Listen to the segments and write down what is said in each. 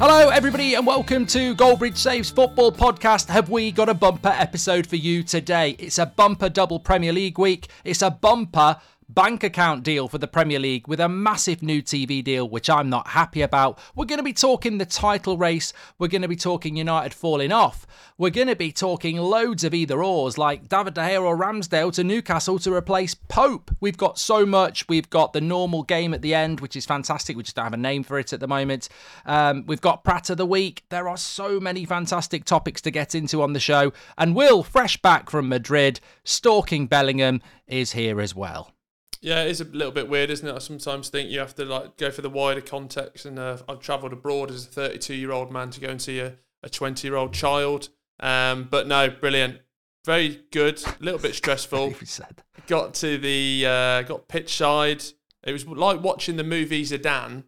Hello, everybody, and welcome to Goldbridge Saves Football Podcast. Have we got a bumper episode for you today? It's a bumper double Premier League week. It's a bumper bank account deal for the Premier League with a massive new TV deal, which I'm not happy about. We're going to be talking the title race. We're going to be talking United falling off. We're going to be talking loads of either ors, like David De Gea or Ramsdale to Newcastle to replace Pope. We've got so much. We've got the normal game at the end, which is fantastic. We just don't have a name for it at the moment. Um, we've got Pratt of the Week. There are so many fantastic topics to get into on the show. And Will, fresh back from Madrid, stalking Bellingham, is here as well. Yeah, it is a little bit weird, isn't it? I sometimes think you have to like go for the wider context. And uh, I've travelled abroad as a 32 year old man to go and see a 20 year old child. Um, but no, brilliant, very good. A little bit stressful. got to the uh, got pitch side. It was like watching the movie Zidane,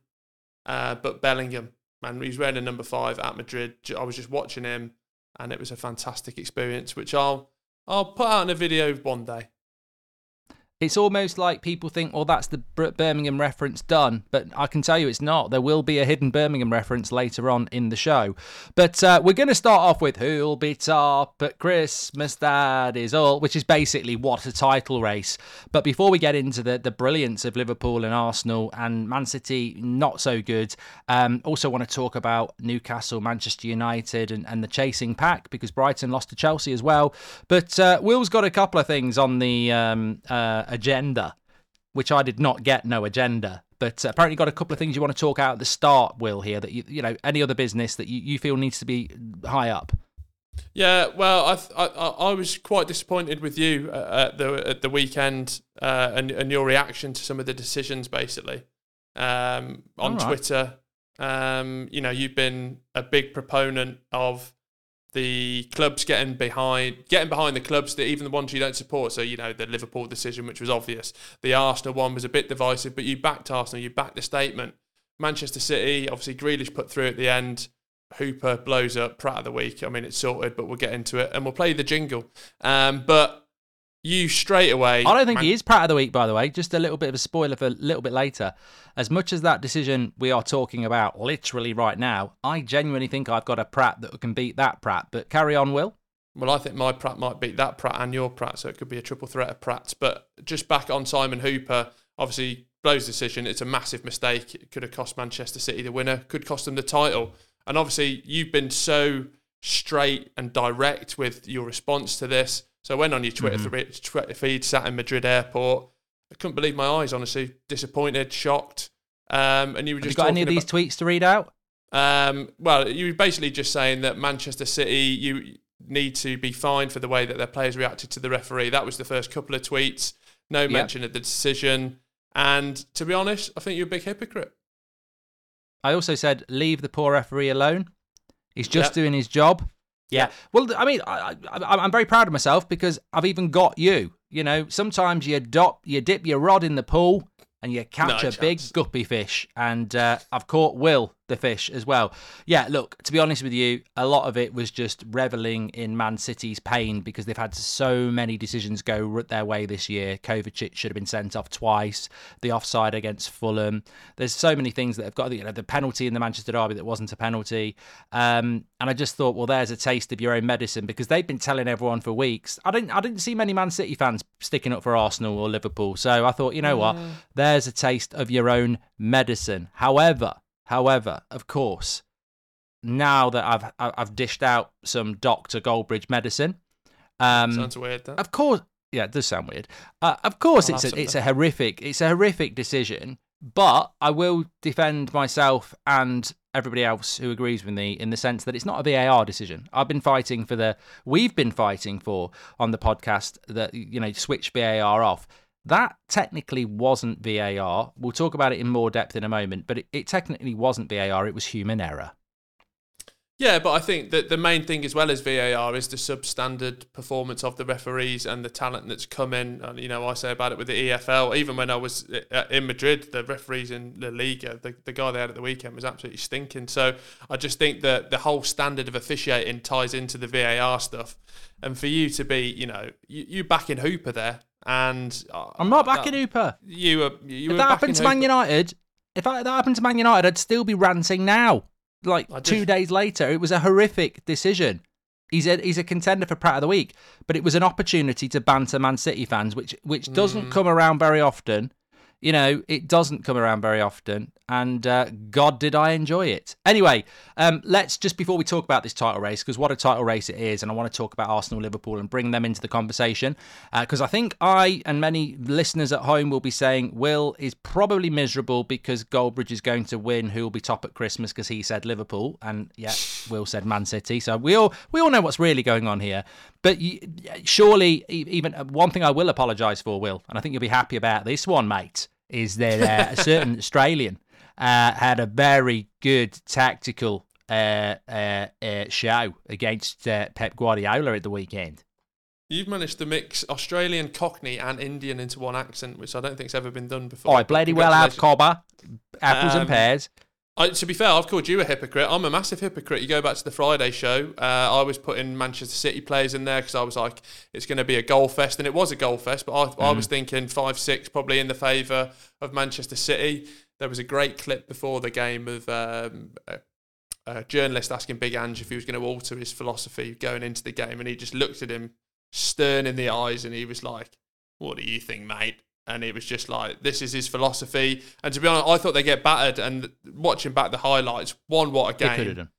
uh, but Bellingham. Man, he's wearing a number five at Madrid. I was just watching him, and it was a fantastic experience, which I'll I'll put out in a video one day. It's almost like people think, well, that's the Birmingham reference done. But I can tell you it's not. There will be a hidden Birmingham reference later on in the show. But uh, we're going to start off with Who'll Be Top at Christmas, That Is All, which is basically what a title race. But before we get into the, the brilliance of Liverpool and Arsenal and Man City, not so good, um, also want to talk about Newcastle, Manchester United, and, and the chasing pack because Brighton lost to Chelsea as well. But uh, Will's got a couple of things on the. Um, uh, agenda, which I did not get. No agenda, but apparently got a couple of things you want to talk out at the start. Will here that you you know any other business that you, you feel needs to be high up. Yeah, well, I, I I was quite disappointed with you at the at the weekend uh, and and your reaction to some of the decisions, basically, um, on right. Twitter. Um, you know, you've been a big proponent of the clubs getting behind getting behind the clubs that even the ones you don't support. So you know the liverpool decision which was obvious. The arsenal one was a bit divisive but you backed arsenal you backed the statement. Manchester city obviously Grealish put through at the end. Hooper blows up pratt of the week. I mean it's sorted but we'll get into it. And we'll play the jingle. Um, but you straight away. I don't think man- he is Pratt of the week, by the way. Just a little bit of a spoiler for a little bit later. As much as that decision we are talking about literally right now, I genuinely think I've got a Pratt that can beat that Pratt. But carry on, Will. Well, I think my Pratt might beat that Pratt and your Pratt, so it could be a triple threat of Pratts. But just back on Simon Hooper, obviously Blow's decision. It's a massive mistake. It could have cost Manchester City the winner. Could cost them the title. And obviously, you've been so straight and direct with your response to this. So I went on your Twitter, mm-hmm. Twitter feed, sat in Madrid airport. I couldn't believe my eyes, honestly. Disappointed, shocked. Um, and you were just Have you got any of these about, tweets to read out? Um, well, you were basically just saying that Manchester City, you need to be fined for the way that their players reacted to the referee. That was the first couple of tweets. No yep. mention of the decision. And to be honest, I think you're a big hypocrite. I also said, leave the poor referee alone. He's just yep. doing his job. Yeah. Well, I mean, I, I, am very proud of myself because I've even got you. You know, sometimes you dop, you dip your rod in the pool and you catch no a chance. big guppy fish. And uh, I've caught Will the fish as well. Yeah, look, to be honest with you, a lot of it was just reveling in Man City's pain because they've had so many decisions go their way this year. Kovacic should have been sent off twice. The offside against Fulham. There's so many things that have got you know the penalty in the Manchester derby that wasn't a penalty. Um, and I just thought, well, there's a taste of your own medicine because they've been telling everyone for weeks. I didn't I didn't see many Man City fans sticking up for Arsenal or Liverpool. So I thought, you know what, there's a taste of your own medicine. However, However, of course, now that I've I've dished out some Doctor Goldbridge medicine, um, sounds weird. That. Of course, yeah, it does sound weird. Uh, of course, I'll it's a, it's a horrific it's a horrific decision. But I will defend myself and everybody else who agrees with me in the sense that it's not a VAR decision. I've been fighting for the we've been fighting for on the podcast that you know switch VAR off. That technically wasn't VAR. We'll talk about it in more depth in a moment, but it, it technically wasn't VAR, it was human error. Yeah, but I think that the main thing as well as VAR is the substandard performance of the referees and the talent that's come in. And, you know, I say about it with the EFL. Even when I was uh, in Madrid, the referees in La Liga, the, the guy they had at the weekend was absolutely stinking. So I just think that the whole standard of officiating ties into the VAR stuff. And for you to be, you know, you, you back in Hooper there, and uh, I'm not backing Hooper. You were. You if were that happened to Man United, if that, that happened to Man United, I'd still be ranting now. Like two days later. It was a horrific decision. He's a he's a contender for Pratt of the Week, but it was an opportunity to banter Man City fans, which which doesn't mm. come around very often. You know, it doesn't come around very often and uh, God, did I enjoy it. Anyway, um, let's just before we talk about this title race, because what a title race it is, and I want to talk about Arsenal Liverpool and bring them into the conversation, because uh, I think I and many listeners at home will be saying Will is probably miserable because Goldbridge is going to win. Who will be top at Christmas because he said Liverpool, and yeah, Will said Man City. So we all we all know what's really going on here. But you, surely, even uh, one thing I will apologise for, Will, and I think you'll be happy about this one, mate, is that uh, a certain Australian uh, had a very good tactical uh, uh, uh show against uh, Pep Guardiola at the weekend. You've managed to mix Australian Cockney and Indian into one accent, which I don't think's ever been done before. Oh, I bloody well have cobber, apples um, and pears. I, to be fair, I've called you a hypocrite. I'm a massive hypocrite. You go back to the Friday show. Uh, I was putting Manchester City players in there because I was like, it's going to be a goal fest, and it was a goal fest. But I, mm. I was thinking five six probably in the favour of Manchester City. There was a great clip before the game of um, a, a, journalist asking Big Ange if he was going to alter his philosophy going into the game, and he just looked at him stern in the eyes, and he was like, "What do you think, mate?" And it was just like, "This is his philosophy." And to be honest, I thought they get battered. And watching back the highlights, one what a game! They could have done.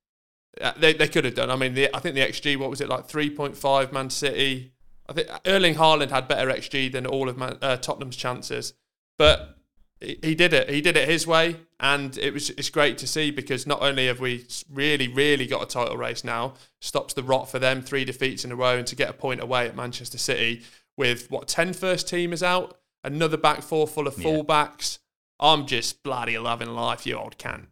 Uh, they, they could have done. I mean, the, I think the XG, what was it like, three point five Man City. I think Erling Haaland had better XG than all of Man, uh, Tottenham's chances, but he did it. He did it his way, and it was it's great to see because not only have we really, really got a title race now, stops the rot for them, three defeats in a row, and to get a point away at Manchester City with what 10 first teamers out, another back four full of fullbacks. Yeah. I'm just bloody loving life, you old can.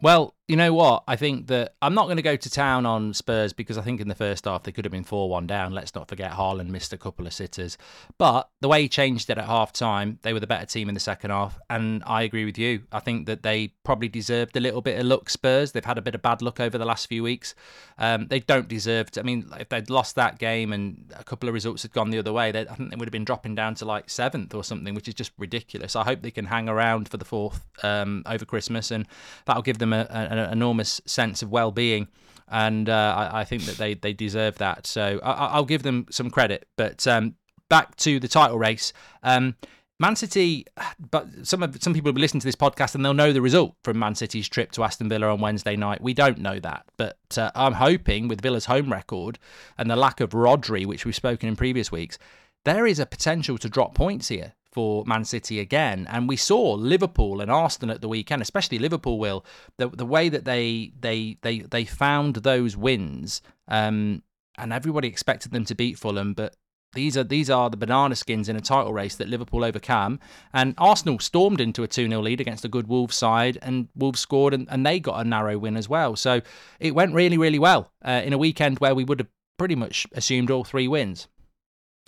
Well, you know what? I think that I'm not going to go to town on Spurs because I think in the first half they could have been 4 1 down. Let's not forget Haaland missed a couple of sitters. But the way he changed it at half time, they were the better team in the second half. And I agree with you. I think that they probably deserved a little bit of luck, Spurs. They've had a bit of bad luck over the last few weeks. Um, they don't deserve to. I mean, if they'd lost that game and a couple of results had gone the other way, they, I think they would have been dropping down to like seventh or something, which is just ridiculous. I hope they can hang around for the fourth um, over Christmas and that'll give them a, a, an enormous sense of well-being, and uh, I, I, think that they they deserve that. So I, will give them some credit. But um, back to the title race. Um, Man City, but some of, some people will be listening to this podcast and they'll know the result from Man City's trip to Aston Villa on Wednesday night. We don't know that, but uh, I'm hoping with Villa's home record and the lack of Rodri, which we've spoken in previous weeks, there is a potential to drop points here for Man City again. And we saw Liverpool and Arsenal at the weekend, especially Liverpool. Will the the way that they they they they found those wins, um, and everybody expected them to beat Fulham, but these are these are the banana skins in a title race that Liverpool overcame. And Arsenal stormed into a 2 0 lead against a good Wolves side, and Wolves scored, and, and they got a narrow win as well. So it went really, really well uh, in a weekend where we would have pretty much assumed all three wins.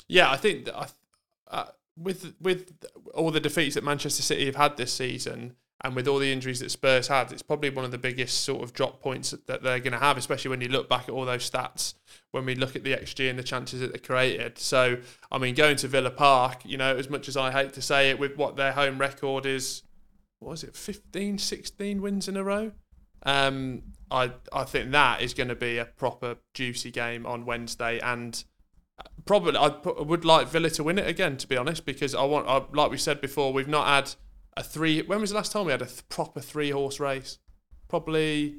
Yeah, I think uh, with with all the defeats that Manchester City have had this season, and with all the injuries that Spurs had, it's probably one of the biggest sort of drop points that they're going to have, especially when you look back at all those stats. When we look at the XG and the chances that they created, so I mean, going to Villa Park, you know, as much as I hate to say it, with what their home record is, what was it, 15, 16 wins in a row? Um, I I think that is going to be a proper juicy game on Wednesday, and probably I would like Villa to win it again, to be honest, because I want, I, like we said before, we've not had a three. When was the last time we had a th- proper three horse race? Probably.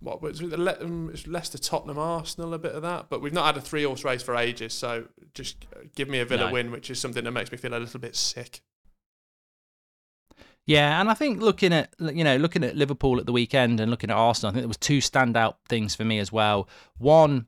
What was it? Um, Leicester, Tottenham, Arsenal, a bit of that, but we've not had a three horse race for ages. So just give me a Villa no. win, which is something that makes me feel a little bit sick. Yeah, and I think looking at you know looking at Liverpool at the weekend and looking at Arsenal, I think there was two standout things for me as well. One,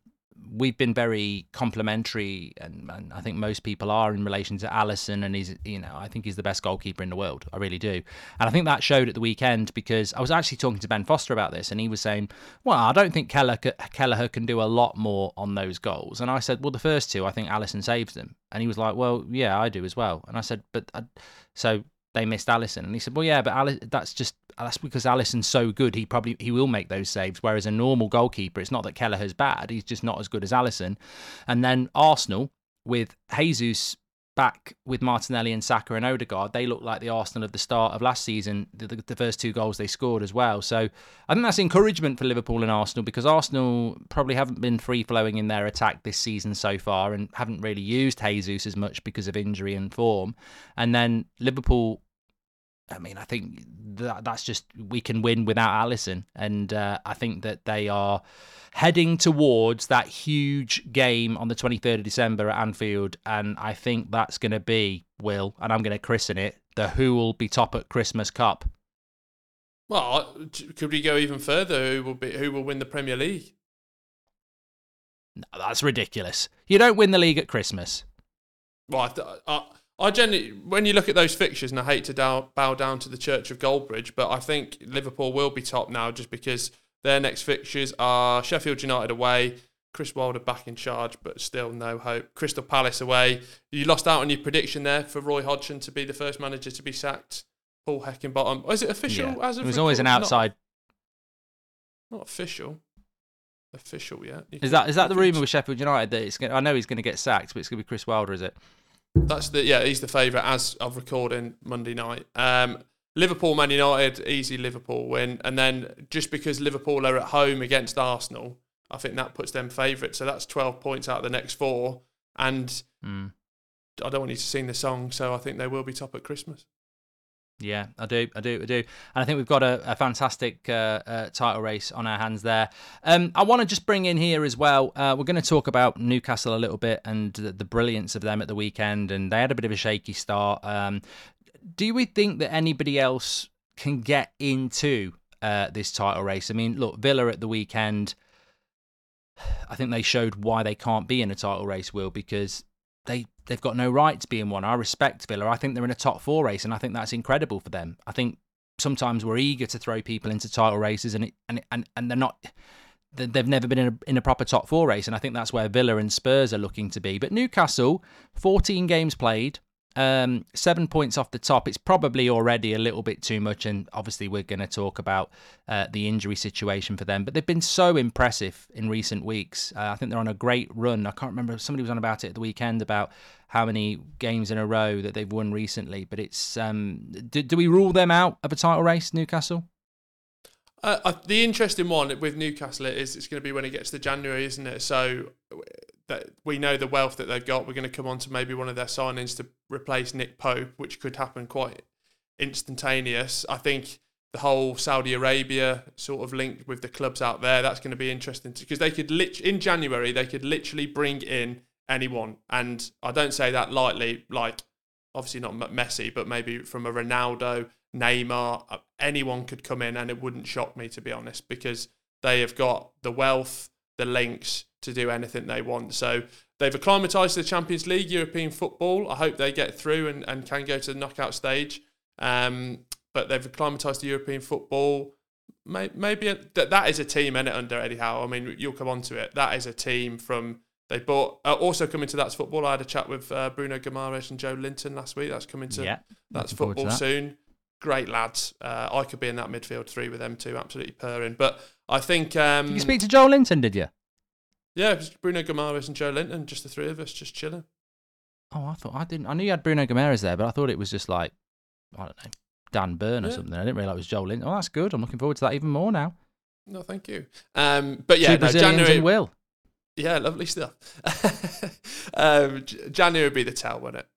we've been very complimentary, and, and, I think most people are in relation to Alisson. and he's, you know, I think he's the best goalkeeper in the world. I really do, and I think that showed at the weekend because I was actually talking to Ben Foster about this, and he was saying, "Well, I don't think Kelleher, Kelleher can do a lot more on those goals." And I said, "Well, the first two, I think Alisson saves them," and he was like, "Well, yeah, I do as well." And I said, "But I, so." They missed Alisson. and he said, "Well, yeah, but Alice, that's just that's because Alisson's so good. He probably he will make those saves. Whereas a normal goalkeeper, it's not that Kelleher's bad. He's just not as good as Alisson. And then Arsenal with Jesus back with Martinelli and Saka and Odegaard, they look like the Arsenal of the start of last season, the, the, the, first two goals they scored as well. So I think that's encouragement for Liverpool and Arsenal because Arsenal probably haven't been free flowing in their attack this season so far and haven't really used Jesus as much because of injury and form. And then Liverpool I mean, I think that that's just we can win without Alisson, and uh, I think that they are heading towards that huge game on the 23rd of December at Anfield, and I think that's going to be Will, and I'm going to christen it the Who will be top at Christmas Cup. Well, could we go even further? Who will be who will win the Premier League? No, that's ridiculous. You don't win the league at Christmas. Well, I, I, I generally, when you look at those fixtures, and I hate to dow, bow down to the Church of Goldbridge, but I think Liverpool will be top now just because their next fixtures are Sheffield United away, Chris Wilder back in charge, but still no hope. Crystal Palace away. You lost out on your prediction there for Roy Hodgson to be the first manager to be sacked. Paul Heckingbottom. Is it official? Yeah. As it was always an outside. Not, not official. Official yet? is that is that the rumor with Sheffield United that it's? Gonna, I know he's going to get sacked, but it's going to be Chris Wilder, is it? That's the yeah, he's the favourite as of recording Monday night. Um, Liverpool, Man United, easy Liverpool win, and then just because Liverpool are at home against Arsenal, I think that puts them favourite. So that's twelve points out of the next four, and mm. I don't want you to sing the song, so I think they will be top at Christmas. Yeah, I do, I do, I do, and I think we've got a, a fantastic uh, uh, title race on our hands there. Um, I want to just bring in here as well. Uh, we're going to talk about Newcastle a little bit and the, the, brilliance of them at the weekend, and they had a bit of a shaky start. Um, do we think that anybody else can get into uh, this title race? I mean, look, Villa at the weekend. I think they showed why they can't be in a title race, Will, because they they've got no right to be in one. I respect Villa. I think they're in a top four race, and I think that's incredible for them. I think sometimes we're eager to throw people into title races, and it, and and and they're not. They've never been in a, in a proper top four race, and I think that's where Villa and Spurs are looking to be. But Newcastle, 14 games played, um, seven points off the top. It's probably already a little bit too much, and obviously we're going to talk about uh, the injury situation for them. But they've been so impressive in recent weeks. Uh, I think they're on a great run. I can't remember. Somebody was on about it at the weekend about how many games in a row that they've won recently. But it's um, do, do we rule them out of a title race, Newcastle? Uh, uh the interesting one with Newcastle is it's going to be when it gets to January, isn't it? So that we know the wealth that they've got. We're going to come on to maybe one of their signings to replace Nick Pope, which could happen quite instantaneous. I think the whole Saudi Arabia sort of linked with the clubs out there. That's going to be interesting because they could lit in January they could literally bring in anyone, and I don't say that lightly. Like obviously not Messi, but maybe from a Ronaldo, Neymar, uh, anyone could come in, and it wouldn't shock me to be honest because they have got the wealth, the links to do anything they want. So they've acclimatised to the Champions League, European football. I hope they get through and, and can go to the knockout stage. Um, but they've acclimatised to European football. Maybe that that is a team in it under Eddie Howe. I mean, you'll come on to it. That is a team from they bought. Uh, also coming to that's football. I had a chat with uh, Bruno Guimaraes and Joelinton last week. That's coming to yeah, that's football to that. soon. Great lads. Uh, I could be in that midfield three with them too. Absolutely purring. But I think. Um, did you speak to Joelinton, Did you? Yeah, it was Bruno Guimaraes and Joelinton, just the three of us, just chilling. Oh, I thought I didn't. I knew you had Bruno Guimaraes there, but I thought it was just like I don't know Dan Burn or yeah. something. I didn't realise it was Joelinton. Oh, that's good. I'm looking forward to that even more now. No, thank you. Um, but yeah, no, January will. Yeah, lovely stuff. um, January would be the tell, wouldn't it?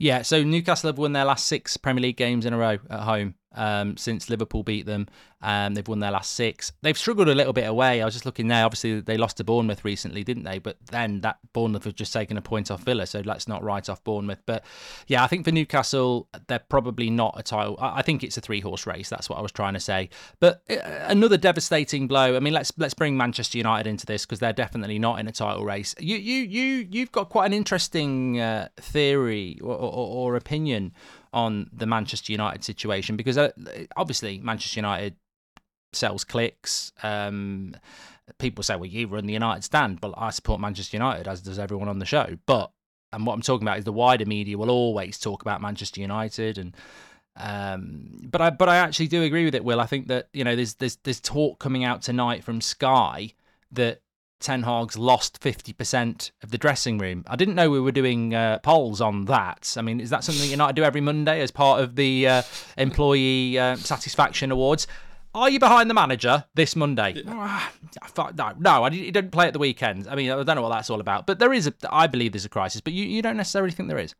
Yeah, so Newcastle have won their last six Premier League games in a row at home um, since Liverpool beat them. Um, they've won their last six. They've struggled a little bit away. I was just looking there. Obviously, they lost to Bournemouth recently, didn't they? But then that Bournemouth have just taken a point off Villa, so let's not write off Bournemouth. But yeah, I think for Newcastle, they're probably not a title. I think it's a three horse race. That's what I was trying to say. But uh, another devastating blow. I mean, let's let's bring Manchester United into this because they're definitely not in a title race. You you you you've got quite an interesting uh, theory or, or, or opinion on the Manchester United situation because uh, obviously Manchester United sells clicks. Um, people say, well, you run the United stand, but I support Manchester United, as does everyone on the show. But, and what I'm talking about is the wider media will always talk about Manchester United and. Um, but I but I actually do agree with it, Will. I think that you know there's there's there's talk coming out tonight from Sky that Ten Hag's lost 50% of the dressing room. I didn't know we were doing uh, polls on that. I mean, is that something United do every Monday as part of the uh, Employee uh, Satisfaction Awards? Are you behind the manager this Monday? Ah, no, no, I didn't play at the weekend. I mean, I don't know what that's all about. But there is, a, I believe there's a crisis, but you, you don't necessarily think there is.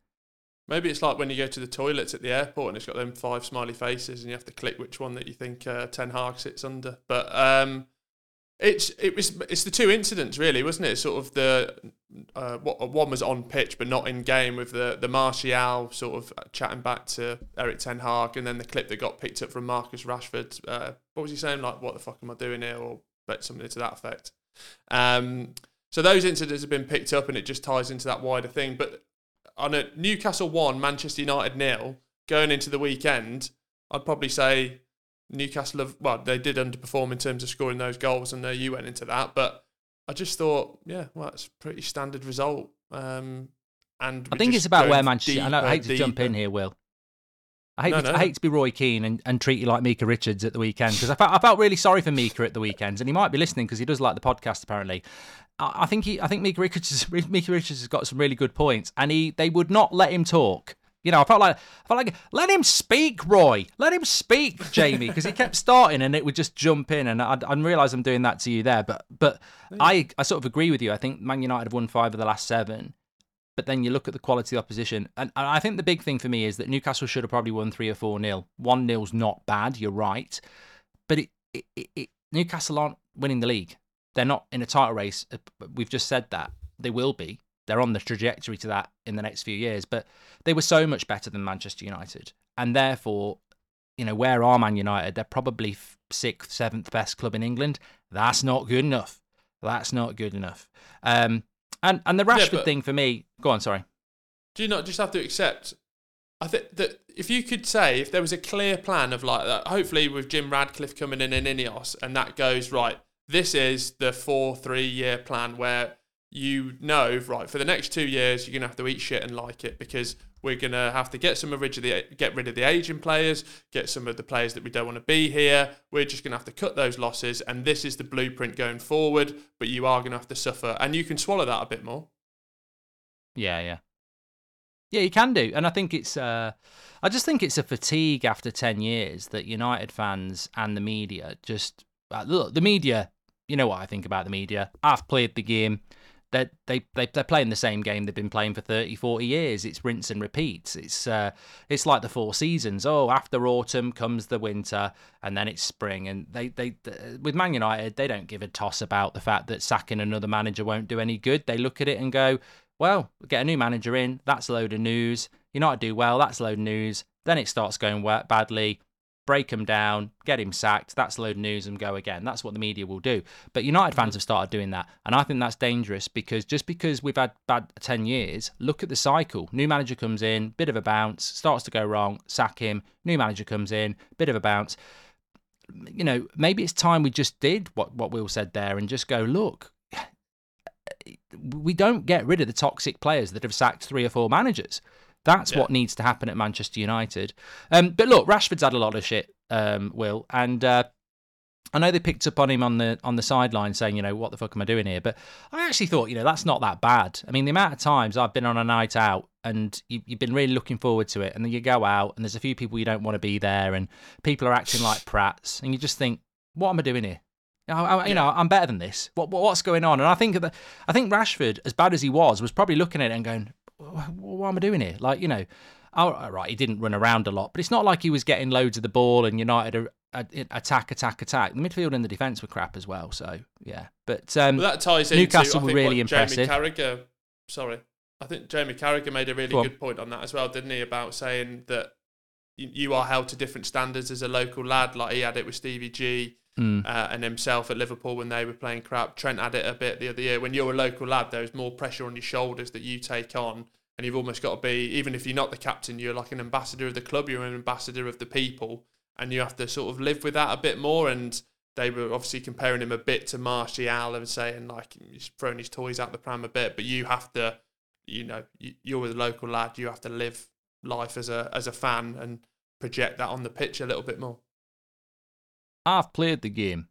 Maybe it's like when you go to the toilets at the airport and it's got them five smiley faces and you have to click which one that you think uh, Ten Hag sits under. But um, it's it was it's the two incidents really, wasn't it? Sort of the uh, one was on pitch but not in game with the the Martial sort of chatting back to Eric Ten Hag, and then the clip that got picked up from Marcus Rashford. Uh, what was he saying? Like, what the fuck am I doing here? Or something to that effect. Um, so those incidents have been picked up, and it just ties into that wider thing. But on a Newcastle one, Manchester United nil going into the weekend, I'd probably say Newcastle have well, they did underperform in terms of scoring those goals, and you went into that. But I just thought, yeah, well, it's a pretty standard result. Um, and I think it's about where Manchester. Deeper, I, know, I hate to deeper. jump in here, Will. I hate, no, to, no. I hate to be Roy Keane and, and treat you like Micah Richards at the weekend because I felt, I felt really sorry for Micah at the weekends, and he might be listening because he does like the podcast apparently. I, I think he, I think Micah Richards, Micah Richards has got some really good points, and he they would not let him talk you know, I felt like I felt like let him speak, Roy. Let him speak, Jamie, because he kept starting and it would just jump in. And I, I realise I'm doing that to you there, but but I I sort of agree with you. I think Man United have won five of the last seven, but then you look at the quality of the opposition, and, and I think the big thing for me is that Newcastle should have probably won three or four nil. One nil's not bad. You're right, but it, it, it, it Newcastle aren't winning the league. They're not in a title race. We've just said that they will be they're on the trajectory to that in the next few years. But they were so much better than Manchester United, and therefore, you know, where are Man United? They're probably sixth, seventh best club in England. That's not good enough. That's not good enough. Um, and and the Rashford yeah, thing for me. Go on, sorry. Do you not just have to accept? I think that if you could say if there was a clear plan of like that, hopefully with Jim Ratcliffe coming in in Ineos, and that goes right. This is the four three year plan where you know, right, for the next two years, you're going to have to eat shit and like it because we're going to have to get some of the, get rid of the aging players, get some of the players that we don't want to be here. We're just going to have to cut those losses. And this is the blueprint going forward, but you are going to have to suffer. And you can swallow that a bit more. Yeah, yeah. Yeah, you can do. And I think it's, uh, I just think it's a fatigue after 10 years that United fans and the media just, uh, look, the media, you know what I think about the media. I've played the game they're, they, they, they're playing the same game they've been playing for 30, 40 years. It's rinse and repeat. It's, uh, it's like the four seasons. Oh, after autumn comes the winter and then it's spring. And they, they, with Man United, they don't give a toss about the fact that sacking another manager won't do any good. They look at it and go, well, get a new manager in. That's a load of news. United do well. That's a load of news. Then it starts going badly break him down, get him sacked. That's load of news and go again. That's what the media will do. But United fans have started doing that. And I think that's dangerous because just because we've had bad 10 years, look at the cycle. New manager comes in, bit of a bounce, starts to go wrong, sack him. New manager comes in, bit of a bounce. You know, maybe it's time we just did what, what Will said there and just go, look, we don't get rid of the toxic players that have sacked three or four managers. That's yeah. what needs to happen at Manchester United. Um, but look, Rashford's had a lot of shit, um, Will, and uh, I know they picked up on him on the on the sideline saying, you know, what the fuck am I doing here? But I actually thought, you know, that's not that bad. I mean, the amount of times I've been on a night out and you, have been really looking forward to it, and then you go out and there's a few people you don't want to be there, and people are acting like prats, and you just think, what am I doing here? I, I, you know, I'm better than this. What, what's going on? And I think that I think Rashford, as bad as he was, was probably looking at it and going, what am I doing here? Like, you know, oh, right, he didn't run around a lot, but it's not like he was getting loads of the ball and United attack, attack, attack. The midfield and the defence were crap as well. So yeah, but um, well, that ties in Newcastle into, were really impressive. Jamie Carragher, sorry, I think Jamie Carragher made a really good point on that as well, didn't he? About saying that you are held to different standards as a local lad. Like he had it with Stevie G. Mm. Uh, and himself at Liverpool when they were playing crap. Trent had it a bit the other year. When you're a local lad, there's more pressure on your shoulders that you take on, and you've almost got to be, even if you're not the captain, you're like an ambassador of the club, you're an ambassador of the people, and you have to sort of live with that a bit more. And they were obviously comparing him a bit to Martial and saying like he's throwing his toys out the pram a bit, but you have to, you know, you're a local lad, you have to live life as a as a fan and project that on the pitch a little bit more. I've played the game.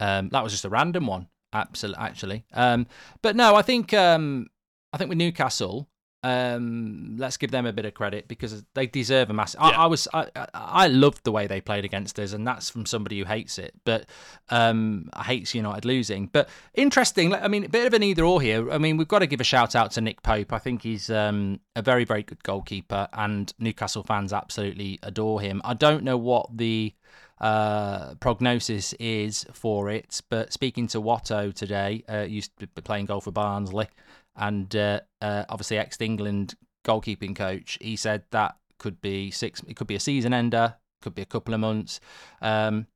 Um, that was just a random one. Absolutely, actually. Um, but no, I think um, I think with Newcastle, um, let's give them a bit of credit because they deserve a massive. Yeah. I, I, was I, I loved the way they played against us, and that's from somebody who hates it, but um, hates United losing. But interesting. I mean, a bit of an either or here. I mean, we've got to give a shout out to Nick Pope. I think he's um, a very very good goalkeeper, and Newcastle fans absolutely adore him. I don't know what the uh, prognosis is for it, but speaking to Watto today, uh, used to be playing goal for Barnsley and uh, uh, obviously ex England goalkeeping coach, he said that could be six. It could be a season ender. Could be a couple of months. Um,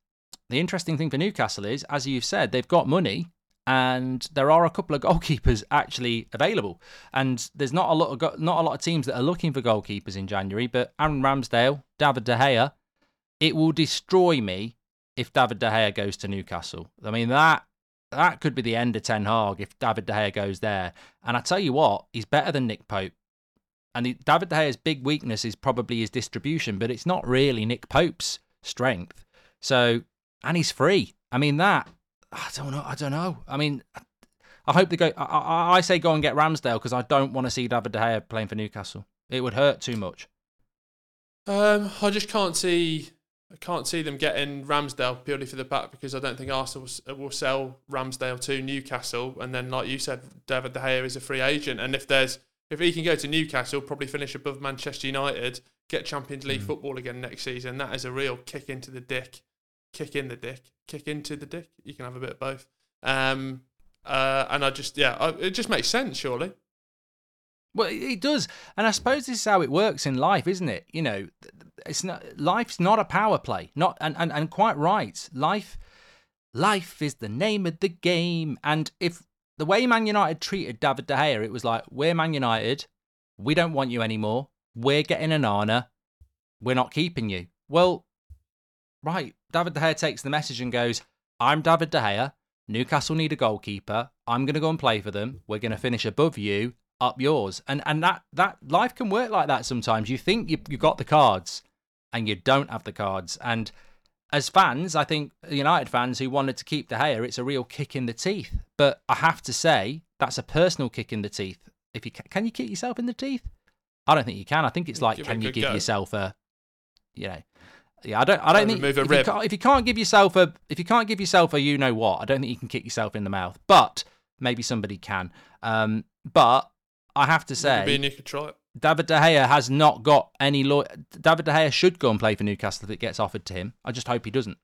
the interesting thing for Newcastle is, as you've said, they've got money and there are a couple of goalkeepers actually available. And there's not a lot of not a lot of teams that are looking for goalkeepers in January. But Aaron Ramsdale, David De Gea, it will destroy me if David De Gea goes to Newcastle. I mean that that could be the end of Ten Hag if David De Gea goes there. And I tell you what, he's better than Nick Pope. And David De Gea's big weakness is probably his distribution, but it's not really Nick Pope's strength. So, and he's free. I mean, that, I don't know. I don't know. I mean, I hope they go. I, I say go and get Ramsdale because I don't want to see David De Gea playing for Newcastle. It would hurt too much. Um, I just can't see I can't see them getting Ramsdale purely for the back because I don't think Arsenal will sell Ramsdale to Newcastle. And then, like you said, David De Gea is a free agent, and if there's if he can go to Newcastle, probably finish above Manchester United, get Champions League mm. football again next season. That is a real kick into the dick, kick in the dick, kick into the dick. You can have a bit of both. Um, uh, and I just yeah, I, it just makes sense, surely. Well, it does, and I suppose this is how it works in life, isn't it? You know, it's not life's not a power play, not and and, and quite right. Life, life is the name of the game, and if the way Man United treated David De Gea, it was like we're Man United, we don't want you anymore. We're getting Onana, we're not keeping you. Well, right, David De Gea takes the message and goes, "I'm David De Gea. Newcastle need a goalkeeper. I'm going to go and play for them. We're going to finish above you up yours. And and that that life can work like that sometimes. You think you you got the cards and you don't have the cards. And as fans, I think United fans who wanted to keep De Gea, it's a real kick in the teeth. But I have to say, that's a personal kick in the teeth. If you can you kick yourself in the teeth? I don't think you can. I think it's like, give can you give go. yourself a, you know, yeah. I don't. I don't think if you, if you, can't, give yourself a, if you can't give yourself a, you know what, I don't think you can kick yourself in the mouth. But maybe somebody can. Um, but I have to say, Maybe you could try it. David De Gea has not got any law. David De Gea should go and play for Newcastle if it gets offered to him. I just hope he doesn't.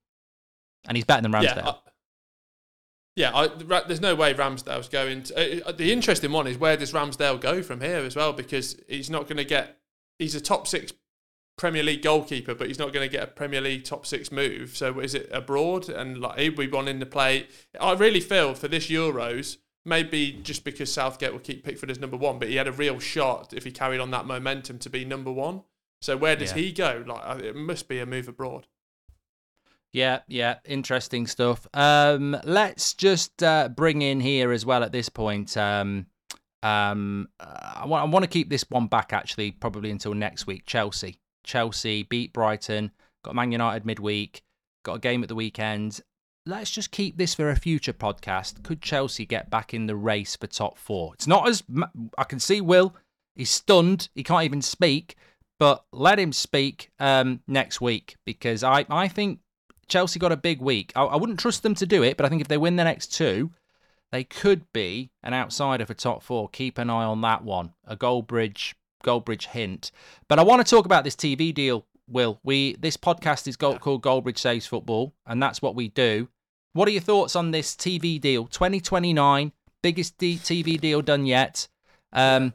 And he's better than Ramsdale. Yeah, I, yeah I, there's no way Ramsdale's going. To, uh, uh, the interesting one is where does Ramsdale go from here as well? Because he's not going to get. He's a top six Premier League goalkeeper, but he's not going to get a Premier League top six move. So is it abroad? And like we want him to play. I really feel for this Euros maybe just because Southgate will keep Pickford as number one, but he had a real shot if he carried on that momentum to be number one. So where does yeah. he go? Like it must be a move abroad. Yeah, yeah, interesting stuff. Um, let's just uh, bring in here as well at this point. Um, um, I want I want to keep this one back actually, probably until next week. Chelsea, Chelsea beat Brighton, got Man United midweek, got a game at the weekend, let's just keep this for a future podcast. Could Chelsea get back in the race for top four? It's not as I can see. Will he's stunned. He can't even speak. But let him speak um, next week because I, I think Chelsea got a big week. I, I wouldn't trust them to do it, but I think if they win the next two, they could be an outsider for top four. Keep an eye on that one. A Goldbridge Goldbridge hint. But I want to talk about this TV deal. Will we? This podcast is called Goldbridge Saves Football, and that's what we do. What are your thoughts on this TV deal? 2029, biggest D- TV deal done yet. Um,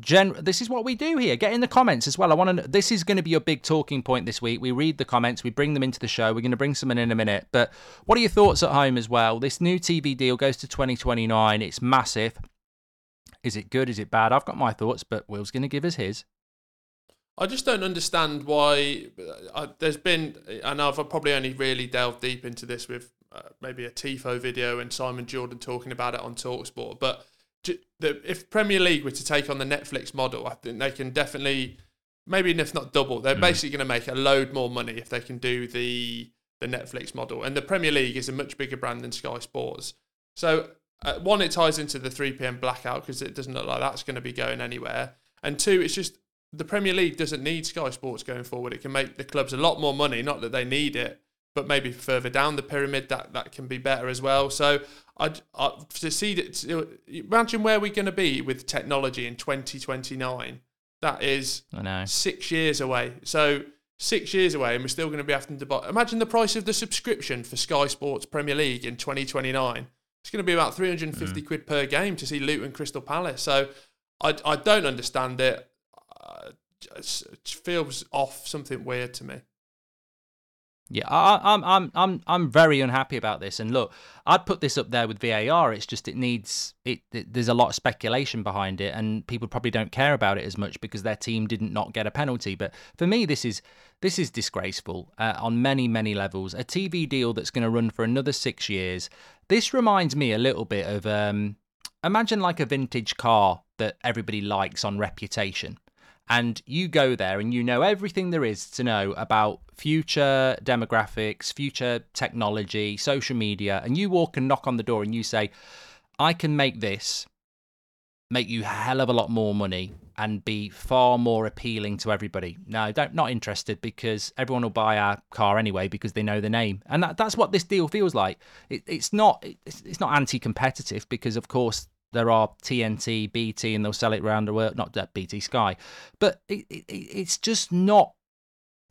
Gen- this is what we do here. Get in the comments as well. I want to. This is going to be your big talking point this week. We read the comments, we bring them into the show. We're going to bring someone in a minute. But what are your thoughts at home as well? This new TV deal goes to 2029. It's massive. Is it good? Is it bad? I've got my thoughts, but Will's going to give us his. I just don't understand why uh, there's been, and I've probably only really delved deep into this with uh, maybe a Tifo video and Simon Jordan talking about it on Talksport. But if Premier League were to take on the Netflix model, I think they can definitely, maybe if not double, they're mm. basically going to make a load more money if they can do the the Netflix model. And the Premier League is a much bigger brand than Sky Sports. So uh, one, it ties into the 3 p.m. blackout because it doesn't look like that's going to be going anywhere. And two, it's just the Premier League doesn't need Sky Sports going forward. It can make the clubs a lot more money. Not that they need it, but maybe further down the pyramid that that can be better as well. So I to see that imagine where we're going to be with technology in 2029. That is I know. six years away. So six years away, and we're still going to be having to buy. Imagine the price of the subscription for Sky Sports Premier League in 2029. It's going to be about 350 mm. quid per game to see Luton Crystal Palace. So I, I don't understand it. Uh, it feels off, something weird to me. Yeah, I, am I'm, I'm, I'm very unhappy about this. And look, I'd put this up there with VAR. It's just it needs it, it, There's a lot of speculation behind it, and people probably don't care about it as much because their team didn't not get a penalty. But for me, this is this is disgraceful uh, on many many levels. A TV deal that's going to run for another six years. This reminds me a little bit of um, imagine like a vintage car that everybody likes on reputation and you go there and you know everything there is to know about future demographics, future technology, social media, and you walk and knock on the door and you say, I can make this make you a hell of a lot more money and be far more appealing to everybody. No, don't not interested because everyone will buy our car anyway because they know the name, and that, that's what this deal feels like. It, it's not it's, it's not anti-competitive because of course there are TNT, BT, and they'll sell it around the world. Not that BT Sky, but it, it, it's just not.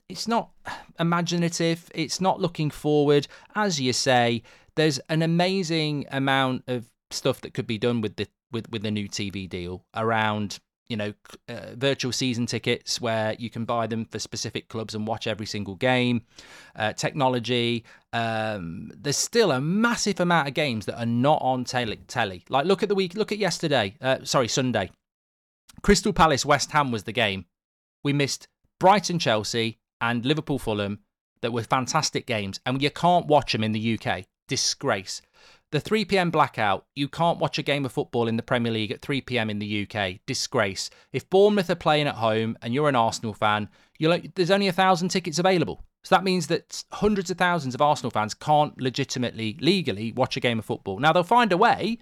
It's not imaginative. It's not looking forward. As you say, there's an amazing amount of stuff that could be done with the with with the new TV deal around you know, uh, virtual season tickets where you can buy them for specific clubs and watch every single game. Uh, technology. Um, there's still a massive amount of games that are not on telly. telly. Like look at the week. Look at yesterday. Uh, sorry, Sunday. Crystal Palace West Ham was the game. We missed Brighton Chelsea and Liverpool Fulham that were fantastic games, and you can't watch them in the UK. Disgrace. The 3 pm blackout, you can't watch a game of football in the Premier League at 3 pm in the UK. Disgrace. If Bournemouth are playing at home and you're an Arsenal fan, you're there's only a thousand tickets available. So that means that hundreds of thousands of Arsenal fans can't legitimately, legally watch a game of football. Now they'll find a way,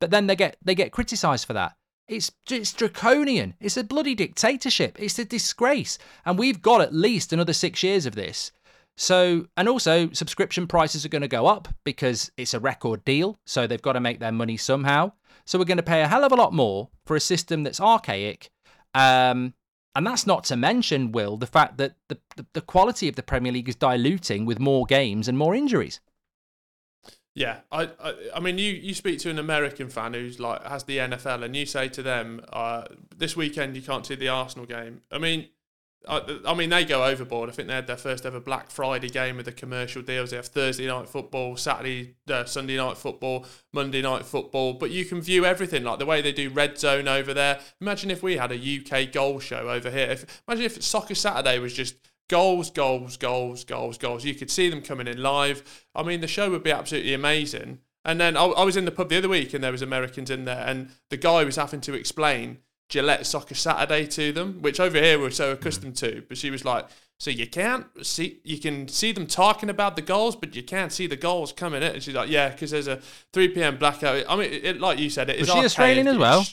but then they get they get criticised for that. It's it's draconian. It's a bloody dictatorship. It's a disgrace. And we've got at least another six years of this. So, and also subscription prices are going to go up because it's a record deal. So they've got to make their money somehow. So we're going to pay a hell of a lot more for a system that's archaic. Um, and that's not to mention, Will, the fact that the, the, the quality of the Premier League is diluting with more games and more injuries. Yeah, I, I, I mean, you, you speak to an American fan who's like has the NFL, and you say to them, uh, "This weekend you can't see the Arsenal game." I mean, I, I mean, they go overboard. I think they had their first ever Black Friday game with the commercial deals. They have Thursday night football, Saturday, uh, Sunday night football, Monday night football. But you can view everything like the way they do Red Zone over there. Imagine if we had a UK goal show over here. If, imagine if Soccer Saturday was just goals, goals, goals, goals, goals. You could see them coming in live. I mean, the show would be absolutely amazing. And then I, I was in the pub the other week, and there was Americans in there, and the guy was having to explain Gillette Soccer Saturday to them, which over here we're so accustomed to. But she was like, so you can't see, you can see them talking about the goals, but you can't see the goals coming in. And she's like, yeah, because there's a 3 p.m. blackout. I mean, it, like you said, it is. Was she Australian as well?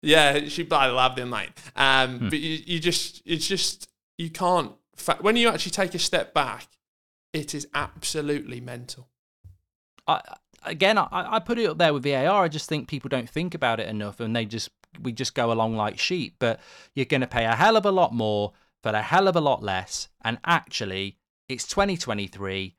Yeah, she bloody loved him, mate. Um, hmm. But you, you just, it's just, you can't, when you actually take a step back, it is absolutely mental. I, again, I, I put it up there with VAR. I just think people don't think about it enough and they just we just go along like sheep. But you're going to pay a hell of a lot more for a hell of a lot less. And actually, it's 2023.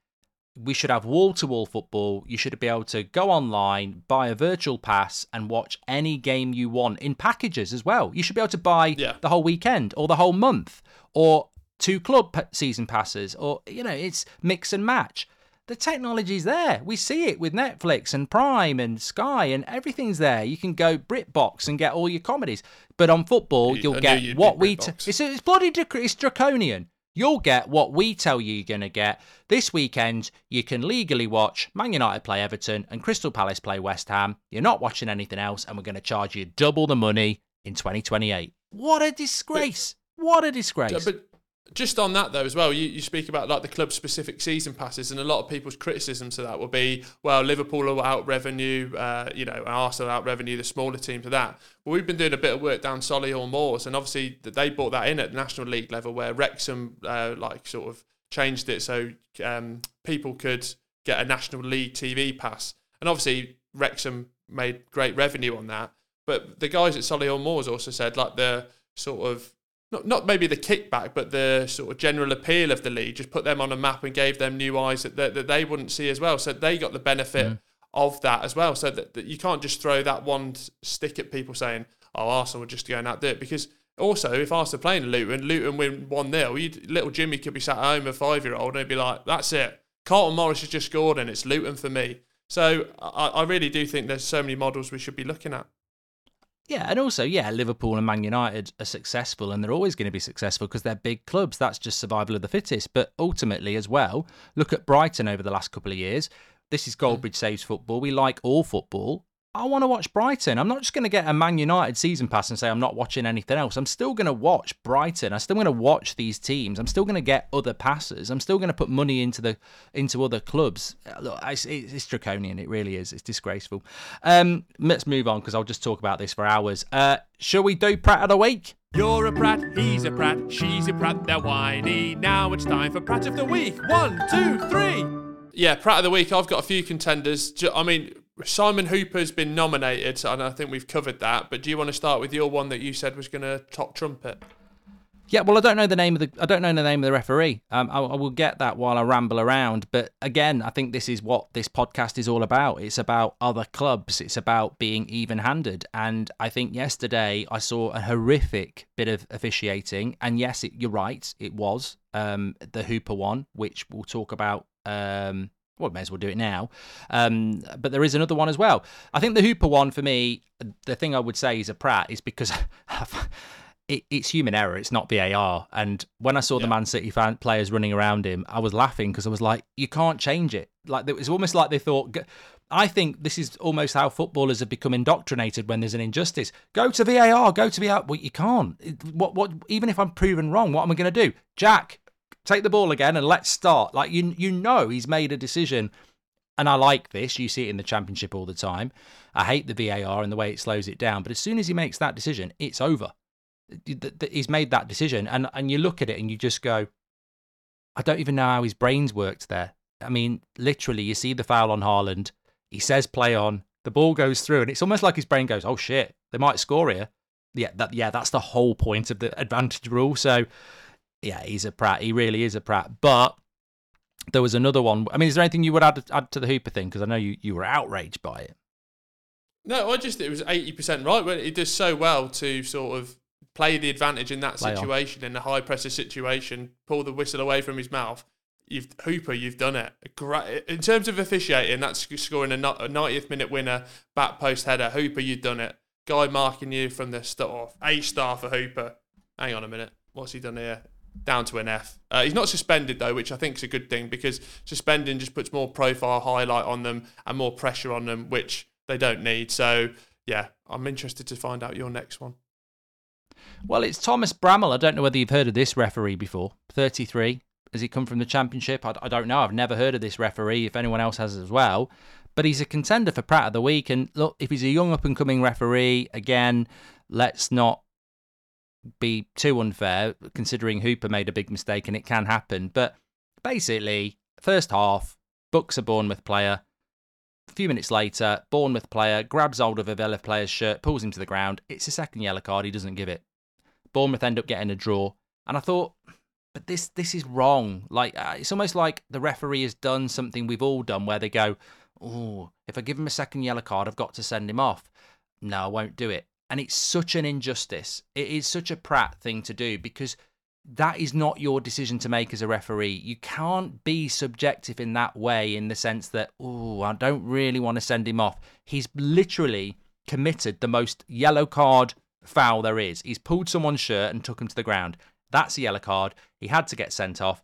We should have wall to wall football. You should be able to go online, buy a virtual pass, and watch any game you want in packages as well. You should be able to buy yeah. the whole weekend or the whole month or two club season passes or, you know, it's mix and match the technology's there. We see it with Netflix and Prime and Sky and everything's there. You can go BritBox and get all your comedies. But on football, you'll get what we. T- it's, it's bloody it's draconian. You'll get what we tell you you're going to get. This weekend, you can legally watch Man United play Everton and Crystal Palace play West Ham. You're not watching anything else, and we're going to charge you double the money in 2028. What a disgrace! But, what a disgrace! But just on that though as well, you, you speak about like the club specific season passes, and a lot of people's criticism to that will be, well, Liverpool will out revenue, uh, you know, Arsenal out revenue the smaller teams of that. But we've been doing a bit of work down Solihull Moors, and obviously they brought that in at the National League level, where Wrexham uh, like sort of changed it so um, people could get a National League TV pass, and obviously Wrexham made great revenue on that. But the guys at Solihull Moors also said like the sort of not not maybe the kickback, but the sort of general appeal of the league just put them on a map and gave them new eyes that that, that they wouldn't see as well. So they got the benefit mm. of that as well. So that, that you can't just throw that one stick at people saying, "Oh, Arsenal would just going out there," because also if Arsenal playing Luton, Luton win one 0 little Jimmy could be sat at home a five year old and he'd be like, "That's it, Carlton Morris has just scored and it's Luton for me." So I, I really do think there's so many models we should be looking at. Yeah, and also, yeah, Liverpool and Man United are successful and they're always going to be successful because they're big clubs. That's just survival of the fittest. But ultimately, as well, look at Brighton over the last couple of years. This is hmm. Goldbridge Saves Football. We like all football. I want to watch Brighton. I'm not just going to get a Man United season pass and say I'm not watching anything else. I'm still going to watch Brighton. I'm still going to watch these teams. I'm still going to get other passes. I'm still going to put money into the into other clubs. Uh, look, it's, it's draconian. It really is. It's disgraceful. Um, let's move on because I'll just talk about this for hours. Uh, shall we do Pratt of the week? You're a prat, he's a prat, she's a prat, they're whiny. Now it's time for Prat of the Week. One, two, three. Yeah, Prat of the Week. I've got a few contenders. I mean, Simon Hooper's been nominated, and I think we've covered that. But do you want to start with your one that you said was going to top trumpet? Yeah, well, I don't know the name of the I don't know the name of the referee. Um, I, I, will get that while I ramble around. But again, I think this is what this podcast is all about. It's about other clubs. It's about being even-handed. And I think yesterday I saw a horrific bit of officiating. And yes, it, you're right, it was um, the Hooper one, which we'll talk about um, well, may as well do it now. Um, but there is another one as well. I think the Hooper one for me, the thing I would say is a Prat is because it, it's human error. It's not VAR. And when I saw yeah. the Man City fan players running around him, I was laughing because I was like, you can't change it. Like it was almost like they thought. I think this is almost how footballers have become indoctrinated when there's an injustice. Go to VAR. Go to VAR. Well, you can't. What? What? Even if I'm proven wrong, what am I going to do? Jack, take the ball again and let's start. Like you, you know, he's made a decision, and I like this. You see it in the championship all the time. I hate the VAR and the way it slows it down, but as soon as he makes that decision, it's over. He's made that decision, and and you look at it and you just go, I don't even know how his brains worked there. I mean, literally, you see the foul on Haaland. He says play on. The ball goes through, and it's almost like his brain goes, "Oh shit, they might score here." Yeah, that yeah, that's the whole point of the advantage rule. So yeah, he's a prat. He really is a prat. But there was another one. I mean, is there anything you would add, add to the Hooper thing? Because I know you, you were outraged by it. No, I just it was eighty percent right. But he does so well to sort of play the advantage in that play situation, on. in a high pressure situation, pull the whistle away from his mouth. You've Hooper, you've done it. Great in terms of officiating. That's scoring a ninetieth minute winner, back post header. Hooper, you've done it. Guy marking you from the start off. A star for Hooper. Hang on a minute. What's he done here? Down to an F. Uh, he's not suspended though, which I think is a good thing because suspending just puts more profile highlight on them and more pressure on them, which they don't need. So yeah, I'm interested to find out your next one. Well, it's Thomas Bramall. I don't know whether you've heard of this referee before. 33. Has he come from the championship? I, I don't know. I've never heard of this referee. If anyone else has as well, but he's a contender for Pratt of the Week. And look, if he's a young up and coming referee, again, let's not be too unfair, considering Hooper made a big mistake and it can happen. But basically, first half, books a Bournemouth player. A few minutes later, Bournemouth player grabs hold of a Villa player's shirt, pulls him to the ground. It's a second yellow card. He doesn't give it. Bournemouth end up getting a draw. And I thought, but this this is wrong. Like uh, it's almost like the referee has done something we've all done, where they go, "Oh, if I give him a second yellow card, I've got to send him off." No, I won't do it. And it's such an injustice. It is such a prat thing to do because that is not your decision to make as a referee. You can't be subjective in that way, in the sense that, oh, I don't really want to send him off. He's literally committed the most yellow card foul there is. He's pulled someone's shirt and took him to the ground. That's a yellow card. He had to get sent off.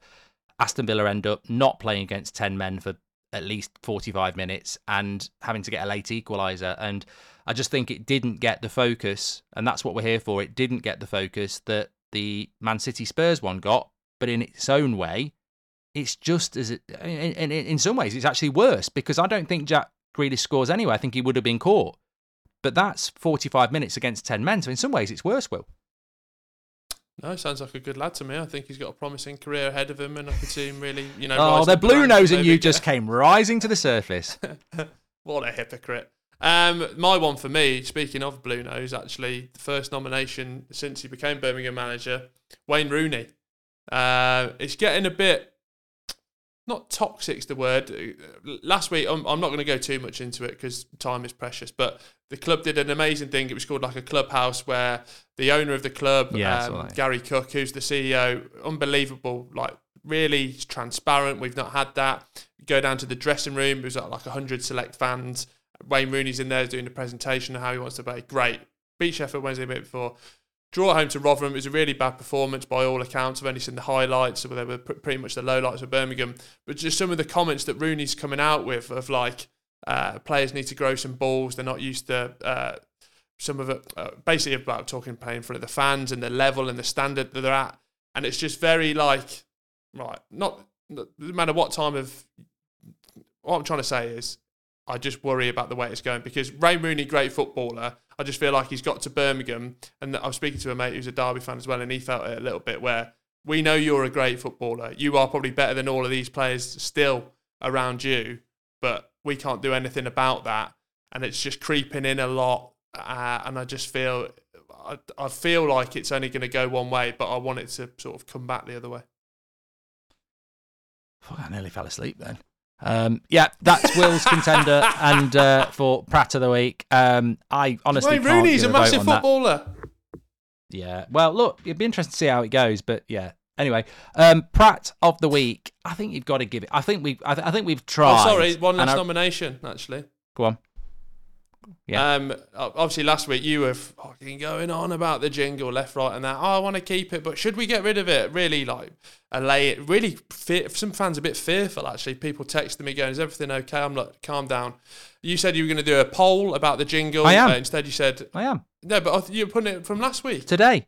Aston Villa end up not playing against 10 men for at least 45 minutes and having to get a late equaliser. And I just think it didn't get the focus, and that's what we're here for. It didn't get the focus that the Man City Spurs one got but in its own way, it's just as it, in, in, in some ways it's actually worse because I don't think Jack Grealish scores anyway. I think he would have been caught, but that's 45 minutes against 10 men. So in some ways it's worse. Will. No, sounds like a good lad to me. I think he's got a promising career ahead of him, and I could see him really, you know. Oh, the blue nosing you just came rising to the surface. what a hypocrite! Um, my one for me, speaking of blue nose, actually, the first nomination since he became Birmingham manager, Wayne Rooney. Uh, it's getting a bit not toxic's the word. Last week, I'm, I'm not going to go too much into it because time is precious. But the club did an amazing thing. It was called like a clubhouse where the owner of the club, yeah, um, Garry Cook, who's the CEO, unbelievable, like really transparent. We've not had that. go down to the dressing room. It was like hundred select fans. Wayne Rooney's in there doing the presentation of how he wants to play. Great. Beat Sheffield Wednesday a bit before. Draw at home to Rotherham. It was a really bad performance by all accounts. I've only seen the highlights, so they were pretty much the lowlights of Birmingham. But just some of the comments that Rooney's coming out with of like uh, players need to grow some balls. They're not used to uh, some of it. Uh, basically about talking playing in front of the fans and the level and the standard that they're at. And it's just very like right. Not no matter what time of. What I'm trying to say is, I just worry about the way it's going because Ray Rooney, great footballer I just feel like he's got to Birmingham, and I was speaking to a mate who's a Derby fan as well, and he felt it a little bit where we know you're a great footballer. You are probably better than all of these players still around you, but we can't do anything about that, and it's just creeping in a lot. Uh, and I just feel, I, I feel like it's only going to go one way, but I want it to sort of come back the other way. I nearly fell asleep then. Um, yeah, that's Will's contender and uh, for Pratt of the week. Um, I honestly, Wayne Rooney's a massive footballer. That. Yeah, well, look, it'd be interesting to see how it goes, but yeah. Anyway, um, Pratt of the week. I think you've got to give it. I think we've. I, th- I think we've tried. Oh, sorry, one last I... nomination actually. Go on. Yeah. Um, obviously, last week you were fucking going on about the jingle left, right, and that. Oh, I want to keep it, but should we get rid of it? Really, like, allay it. Really, fear, some fans a bit fearful. Actually, people texting me going, "Is everything okay?" I'm like, "Calm down." You said you were going to do a poll about the jingle. I am. Uh, instead, you said, "I am." No, but you're putting it from last week. Today.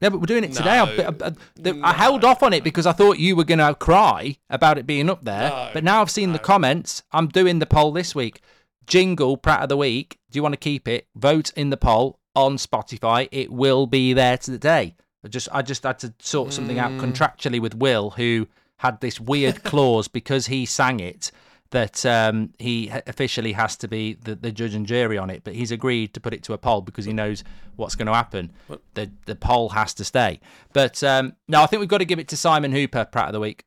Yeah, but we're doing it today. No, I, I, I, no. I, held off on it because I thought you were going to cry about it being up there. No, but now I've seen the comments. I'm doing the poll this week jingle Pratt of the Week. Do you want to keep it? Vote in the poll on Spotify. It will be there today. I just I just had to sort something mm. out contractually with Will, who had this weird clause because he sang it that um, he officially has to be the, the, judge and jury on it. But he's agreed to put it to a poll because he knows what's going to happen. The the poll has to stay. But um, no, I think we've got to give it to Simon Hooper, Pratt of the Week.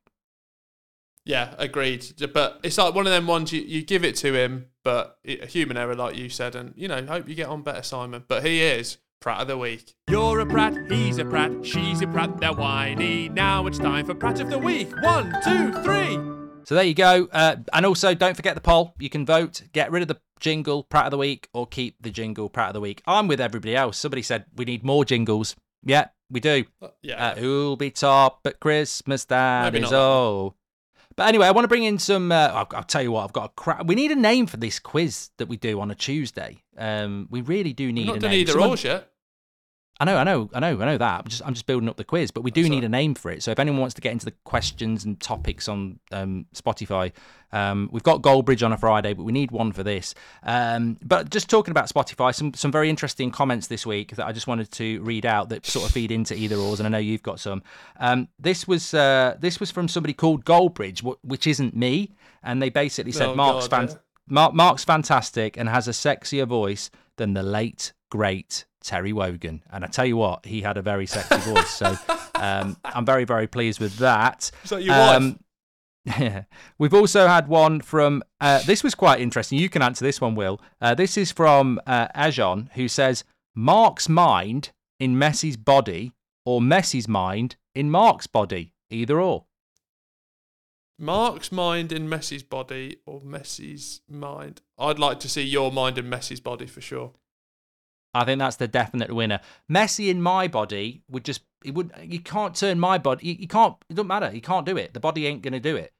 Yeah, agreed. But it's like one of them ones you, you give it to him, but a human error, like you said, and you know, hope you get on better, Simon. But he is Pratt of the Week. You're a Pratt, he's a Pratt, she's a Pratt, they're whiny. Now it's time for Pratt of the Week. One, two, three. So there you go. Uh, and also, don't forget the poll. You can vote, get rid of the jingle Pratt of the Week, or keep the jingle Pratt of the Week. I'm with everybody else. Somebody said we need more jingles. Yeah, we do. Uh, yeah. Uh, who'll be top at Christmas? That Maybe is all. But anyway, I want to bring in some. Uh, I'll, I'll, tell you what, I've got a crap. We need a name for this quiz that we do on a Tuesday. Um, we really do need. We've not a done name. either Someone, yet. I know, I know, I know, I know that. I'm just, I'm just building up the quiz, but we do need a name for it. So if anyone wants to get into the questions and topics on um, Spotify, um, we've got Goldbridge on a Friday, but we need one for this. Um, but just talking about Spotify, some some very interesting comments this week that I just wanted to read out that sort of feed into either ors, and I know you've got some. Um, this was uh, this was from somebody called Goldbridge, which isn't me, and they basically said oh, Mark's fan- yeah. Mark, Mark's fantastic and has a sexier voice than the late great Terry Wogan. And I tell you what, he had a very sexy voice. So um, I'm very, very pleased with that. That your um? Yeah. We've also had one from, uh, this was quite interesting. You can answer this one, Will. Uh, this is from uh, Ajon, who says, Mark's mind in Messi's body or Messi's mind in Mark's body, either or. Mark's mind in Messi's body or Messi's mind? I'd like to see your mind in Messi's body for sure. I think that's the definite winner. Messi in my body would just it would you can't turn my body you, you can't it doesn't matter he can't do it the body ain't going to do it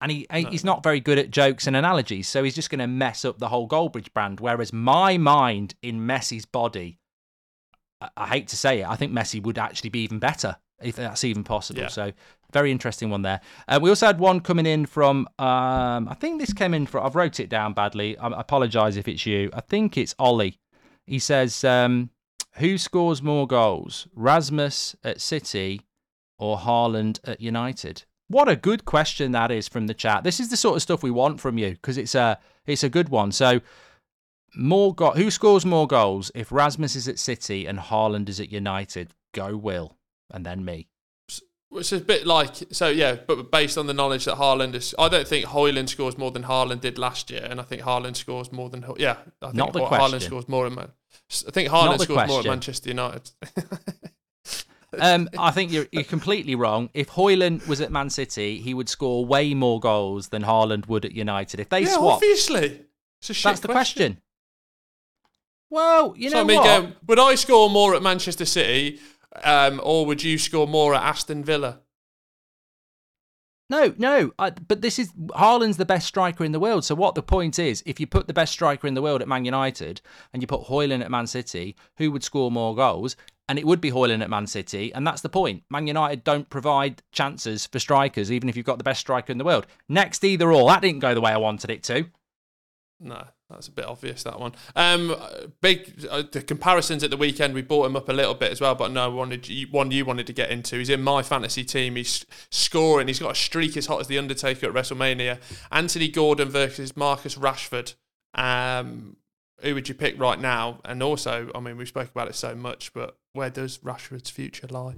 and he no. he's not very good at jokes and analogies so he's just going to mess up the whole Goldbridge brand whereas my mind in Messi's body I, I hate to say it I think Messi would actually be even better if that's even possible. Yeah. So very interesting one there. Uh, we also had one coming in from, um, I think this came in from, I've wrote it down badly. I, I apologise if it's you. I think it's Ollie. He says, um, who scores more goals, Rasmus at City or Haaland at United? What a good question that is from the chat. This is the sort of stuff we want from you because it's a it's a good one. So more go- who scores more goals if Rasmus is at City and Haaland is at United? Go Will and then me. It's a bit like so, yeah. But based on the knowledge that Haaland is, I don't think Højlund scores more than Haaland did last year, and I think Haaland scores more than yeah. I think Not the question. Haaland scores more. Man- I think Haaland scores question. more at Manchester United. um, I think you're you're completely wrong. If Højlund was at Man City, he would score way more goals than Haaland would at United. If they yeah, swap, obviously, that's the question. Well, you know so, I mean, what? would I score more at Manchester City, um, or would you score more at Aston Villa? No, no, I, but this is Haaland's the best striker in the world. So what the point is, if you put the best striker in the world at Man United and you put Højlund at Man City, who would score more goals? And it would be Højlund at Man City, and that's the point. Man United don't provide chances for strikers, even if you've got the best striker in the world. Next, either or. That didn't go the way I wanted it to. No, that's a bit obvious that one. Um, big uh, the comparisons at the weekend. We brought him up a little bit as well, but no, wanted one you wanted to get into. He's in my fantasy team. He's scoring. He's got a streak as hot as the Undertaker at WrestleMania. Anthony Gordon versus Marcus Rashford. Um, who would you pick right now? And also, I mean, we spoke about it so much, but where does Rashford's future lie?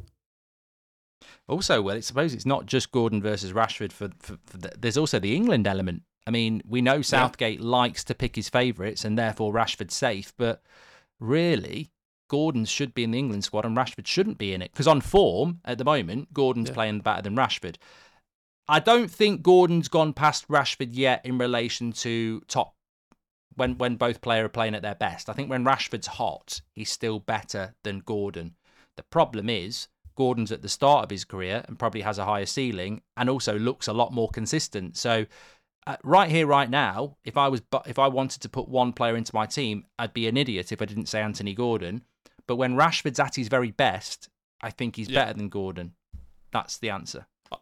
Also, well, I suppose it's not just Gordon versus Rashford. For, for, for the, there's also the England element I mean, we know Southgate yeah. likes to pick his favourites and therefore Rashford's safe, but really, Gordon should be in the England squad and Rashford shouldn't be in it. Because on form at the moment, Gordon's yeah. playing better than Rashford. I don't think Gordon's gone past Rashford yet in relation to top when when both players are playing at their best. I think when Rashford's hot, he's still better than Gordon. The problem is Gordon's at the start of his career and probably has a higher ceiling and also looks a lot more consistent. So uh, right here, right now, if I was if I wanted to put one player into my team, I'd be an idiot if I didn't say Anthony Gordon. But when Rashford's at his very best, I think he's yeah. better than Gordon. That's the answer. Uh,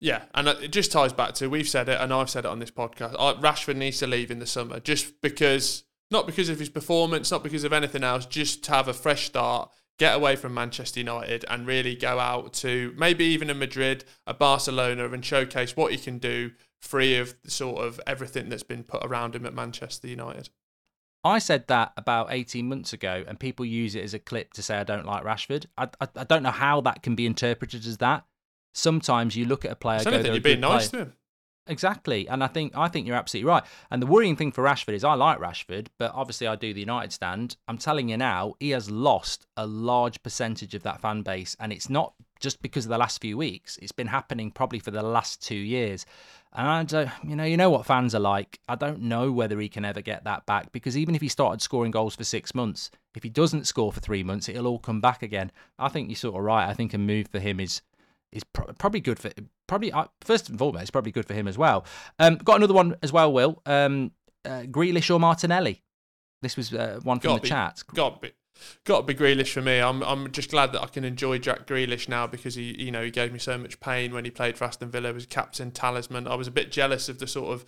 yeah, and it just ties back to we've said it, and I've said it on this podcast. Rashford needs to leave in the summer just because, not because of his performance, not because of anything else, just to have a fresh start, get away from Manchester United, and really go out to maybe even a Madrid, a Barcelona, and showcase what he can do free of sort of everything that's been put around him at Manchester United. I said that about 18 months ago, and people use it as a clip to say I don't like Rashford. I, I, I don't know how that can be interpreted as that. Sometimes you look at a player, go, you're being nice player. to him. Exactly, and I think I think you're absolutely right. And the worrying thing for Rashford is I like Rashford, but obviously I do the United stand. I'm telling you now, he has lost a large percentage of that fan base, and it's not just because of the last few weeks. It's been happening probably for the last two years. And I don't, you know, you know what fans are like. I don't know whether he can ever get that back because even if he started scoring goals for six months, if he doesn't score for three months, it'll all come back again. I think you're sort of right. I think a move for him is is pro- probably good for probably uh, first and foremost probably good for him as well. Um, got another one as well, Will. Um, uh, Grealish or Martinelli? This was uh, one from the be, chat. Got be, got to be Grealish for me. I'm I'm just glad that I can enjoy Jack Grealish now because he you know he gave me so much pain when he played for Aston Villa. He was captain talisman. I was a bit jealous of the sort of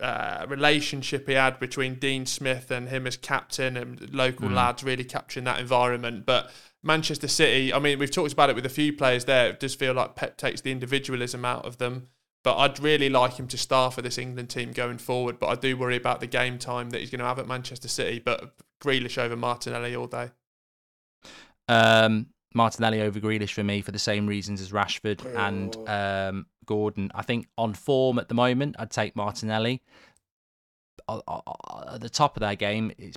uh, relationship he had between Dean Smith and him as captain and local mm. lads really capturing that environment. But Manchester City, I mean, we've talked about it with a few players there. It does feel like Pep takes the individualism out of them. But I'd really like him to star for this England team going forward. But I do worry about the game time that he's going to have at Manchester City. But Grealish over Martinelli all day. Um, Martinelli over Grealish for me for the same reasons as Rashford and oh. um, Gordon. I think on form at the moment, I'd take Martinelli. At the top of their game, it's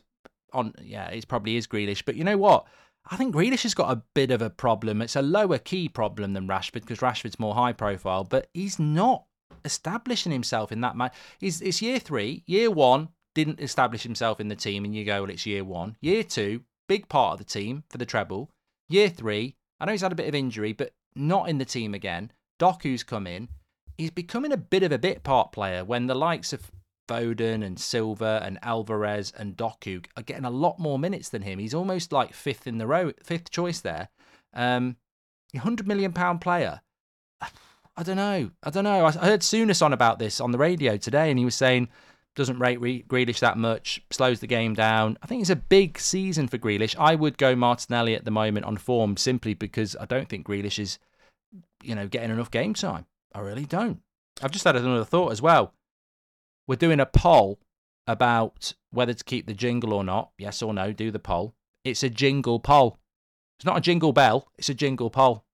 on. Yeah, it probably is Grealish. But you know what? I think Grealish has got a bit of a problem. It's a lower key problem than Rashford because Rashford's more high profile, but he's not establishing himself in that match. It's year three. Year one didn't establish himself in the team, and you go, well, it's year one. Year two, big part of the team for the treble. Year three, I know he's had a bit of injury, but not in the team again. Doku's come in. He's becoming a bit of a bit part player when the likes of Foden and Silva and Alvarez and Doku are getting a lot more minutes than him. He's almost like fifth in the row, fifth choice there. Um, hundred million pound player. I don't know. I don't know. I heard Souness on about this on the radio today, and he was saying doesn't rate Grealish that much, slows the game down. I think it's a big season for Grealish. I would go Martinelli at the moment on form simply because I don't think Grealish is, you know, getting enough game time. I really don't. I've just had another thought as well. We're doing a poll about whether to keep the jingle or not. Yes or no, do the poll. It's a jingle poll. It's not a jingle bell, it's a jingle poll.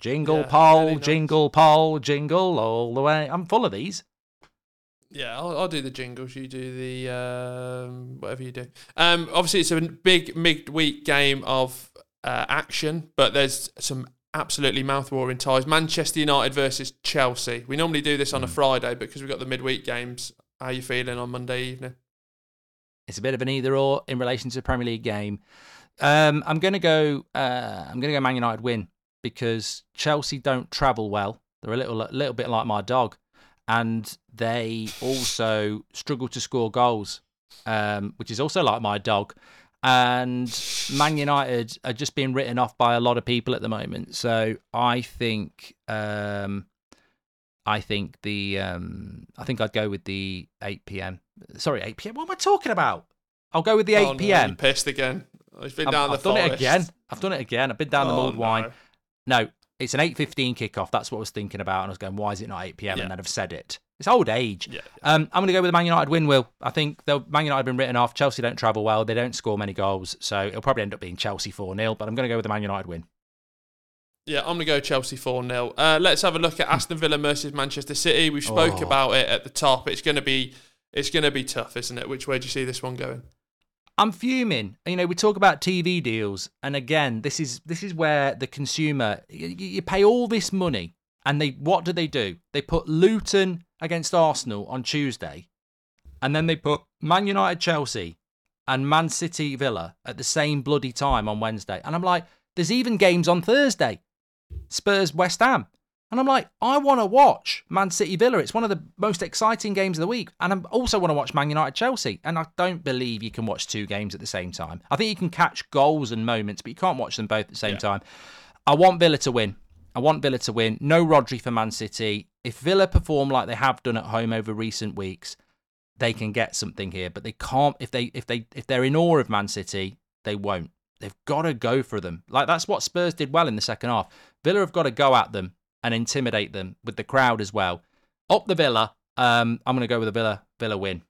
Jingle yeah, poll, really nice. jingle poll, jingle all the way. I'm full of these. Yeah, I'll, I'll do the jingles. You do the um, whatever you do. Um, obviously, it's a big midweek game of uh, action, but there's some absolutely mouth-watering ties. Manchester United versus Chelsea. We normally do this on a hmm. Friday because we've got the midweek games. How are you feeling on Monday evening? It's a bit of an either-or in relation to the Premier League game. Um, I'm going to go. Uh, I'm going to go Man United win because Chelsea don't travel well. They're a little, a little bit like my dog, and they also struggle to score goals, um, which is also like my dog and Man United are just being written off by a lot of people at the moment. So I think um, I think the um, I think I'd go with the 8 p.m. Sorry, 8 p.m. What am I talking about? I'll go with the 8 oh, p.m. No, pissed again. I've been down I've, the I've done it again. I've done it again. I've been down oh, the mulled no. wine. No, it's an 8.15 kickoff. That's what I was thinking about. And I was going, why is it not 8 p.m.? Yeah. And then I've said it. It's old age. Yeah. Um, I'm going to go with the Man United win, Will. I think the Man United have been written off. Chelsea don't travel well. They don't score many goals. So it'll probably end up being Chelsea 4 0. But I'm going to go with the Man United win. Yeah, I'm going to go Chelsea 4 0. Uh, let's have a look at Aston Villa versus Manchester City. We spoke oh. about it at the top. It's going to be it's going to be tough, isn't it? Which way do you see this one going? I'm fuming. You know, we talk about TV deals, and again, this is this is where the consumer you, you pay all this money, and they what do they do? They put Luton against Arsenal on Tuesday, and then they put Man United Chelsea and Man City Villa at the same bloody time on Wednesday. And I'm like, there's even games on Thursday. Spurs West Ham. And I'm like, I want to watch Man City Villa. It's one of the most exciting games of the week. And I also want to watch Man United Chelsea. And I don't believe you can watch two games at the same time. I think you can catch goals and moments, but you can't watch them both at the same yeah. time. I want Villa to win. I want Villa to win. No Rodri for Man City if Villa perform like they have done at home over recent weeks, they can get something here. But they can't if they if they if they're in awe of Man City, they won't. They've got to go for them. Like that's what Spurs did well in the second half. Villa have got to go at them and intimidate them with the crowd as well. Up the Villa. Um, I'm going to go with a Villa Villa win.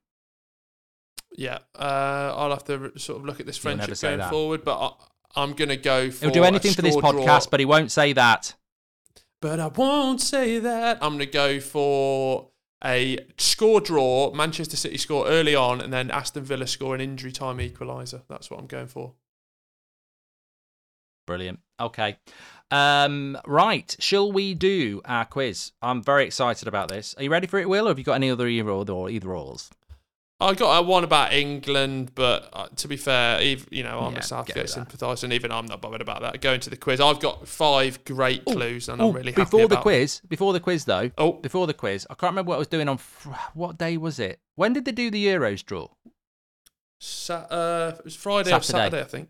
Yeah, uh, I'll have to sort of look at this friendship going that. forward, but I, am going to go for. He'll do anything for this podcast, draw. but he won't say that but I won't say that. I'm going to go for a score draw. Manchester City score early on, and then Aston Villa score an injury time equaliser. That's what I'm going for. Brilliant. Okay. Um, right. Shall we do our quiz? I'm very excited about this. Are you ready for it, Will, or have you got any other either or either ors? I got a one about England, but uh, to be fair, even, you know, I'm yeah, a Southgate sympathiser, and even I'm not bothered about that. Going to the quiz, I've got five great ooh, clues, and ooh, I'm really happy. before the quiz. Before the quiz, though. Oh, before the quiz, I can't remember what I was doing on what day was it? When did they do the Euros draw? Sa- uh, it was Friday Saturday. or Saturday, I think.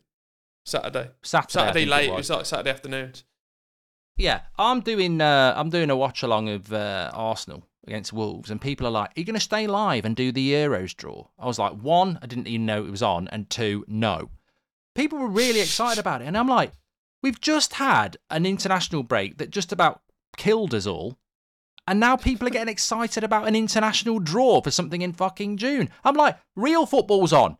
Saturday. Saturday. Saturday late. It was. it was like Saturday afternoon. Yeah, I'm doing. Uh, I'm doing a watch along of uh, Arsenal against Wolves, and people are like, "Are you going to stay live and do the Euros draw?" I was like, one, I didn't even know it was on, and two, no. People were really excited about it, and I'm like, we've just had an international break that just about killed us all, and now people are getting excited about an international draw for something in fucking June. I'm like, real football's on.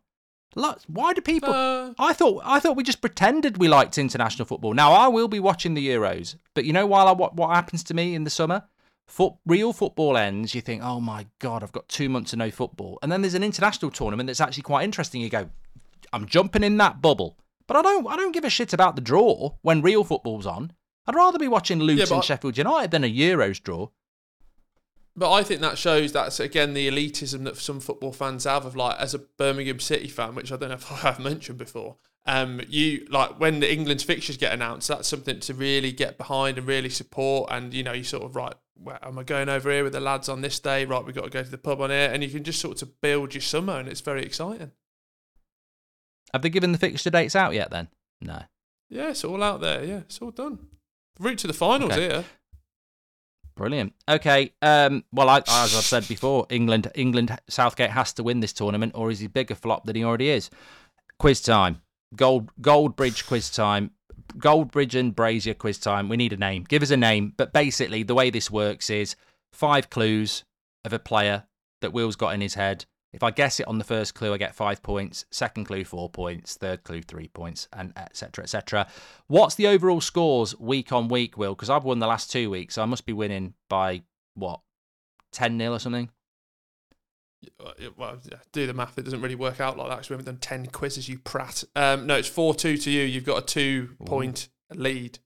Why do people? Uh, I thought I thought we just pretended we liked international football. Now I will be watching the Euros, but you know, while I what, what happens to me in the summer, Foot, real football ends, you think, oh my God, I've got two months of no football. And then there's an international tournament that's actually quite interesting. You go, I'm jumping in that bubble. But I don't I don't give a shit about the draw when real football's on. I'd rather be watching Luton yeah, Sheffield United than a Euros draw. But I think that shows that's again the elitism that some football fans have of like as a Birmingham City fan, which I don't know if I have mentioned before. Um, you like when the England's fixtures get announced, that's something to really get behind and really support. And you know, you sort of right, well, am I going over here with the lads on this day? Right, we've got to go to the pub on here, and you can just sort of build your summer, and it's very exciting. Have they given the fixture dates out yet? Then no. Yeah, it's all out there. Yeah, it's all done. route to the finals Okay. here. Brilliant. Okay. Um, well, I, as I've said before, England, England, Southgate has to win this tournament, or is he bigger flop than he already is? Quiz time. Gold, Goldbridge quiz time. Goldbridge and Brazier quiz time. We need a name. Give us a name. But basically, the way this works is five clues of a player that Will's got in his head. If I guess it on the first clue, I get five points. Second clue, four points. Third clue, three points, and etc. etc. What's the overall scores week on week, Will? Because I've won the last two weeks, so I must be winning by what, ten 0 or something. Uh, Well, do the math. It doesn't really work out like that because we haven't done 10 quizzes, you prat. Um, no, it's 4 2 to you. You've got a two point lead.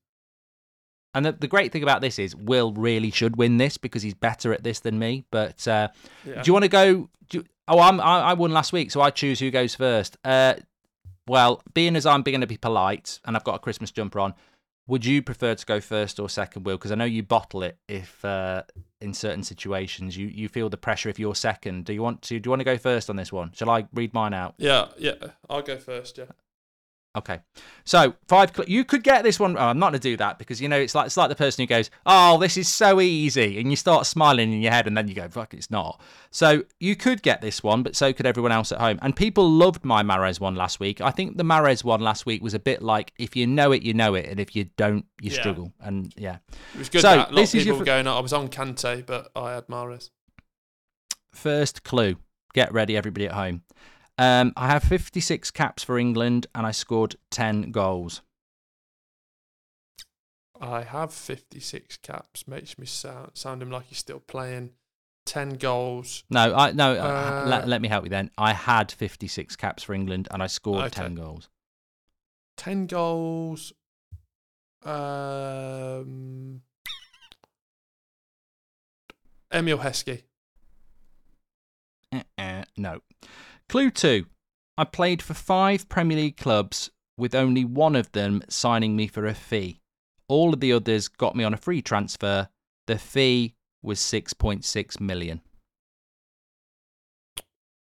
And the, the great thing about this is Will really should win this because he's better at this than me. But uh, Yeah. do you want to go? Do you- oh, I'm, I, I won last week, so I choose who goes first. Uh, well, being as I'm going to be polite and I've got a Christmas jumper on, would you prefer to go first or second, Will? Because I know you bottle it if uh, in certain situations you, you feel the pressure if you're second. Do you want to? Do you want to go first on this one? Shall I read mine out? Yeah, yeah. I'll go first, yeah. Okay, so five. Cl- you could get this one. Oh, I'm not going to do that because you know it's like it's like the person who goes, "Oh, this is so easy," and you start smiling in your head, and then you go, "Fuck, it's not." So you could get this one, but so could everyone else at home. And people loved my Mares one last week. I think the Mares one last week was a bit like if you know it, you know it, and if you don't, you Yeah. struggle. And yeah, It was good So, that. A lot this of is your people were going, oh, I was on Kante, but I had Mares. first clue. Get ready, everybody at home. Um, I have 56 caps for England, and I scored 10 goals. I have 56 caps. Makes me sound sound him like he's still playing. 10 goals. No, I no. Uh, Uh, let, let me help you then. I had 56 caps for England, and I scored Okay. 10 goals. 10 goals. Um, Emile Heskey. Uh-uh, no. Clue two. I played for five Premier League clubs, with only one of them signing me for a fee. All of the others got me on a free transfer. The fee was 6.6 million.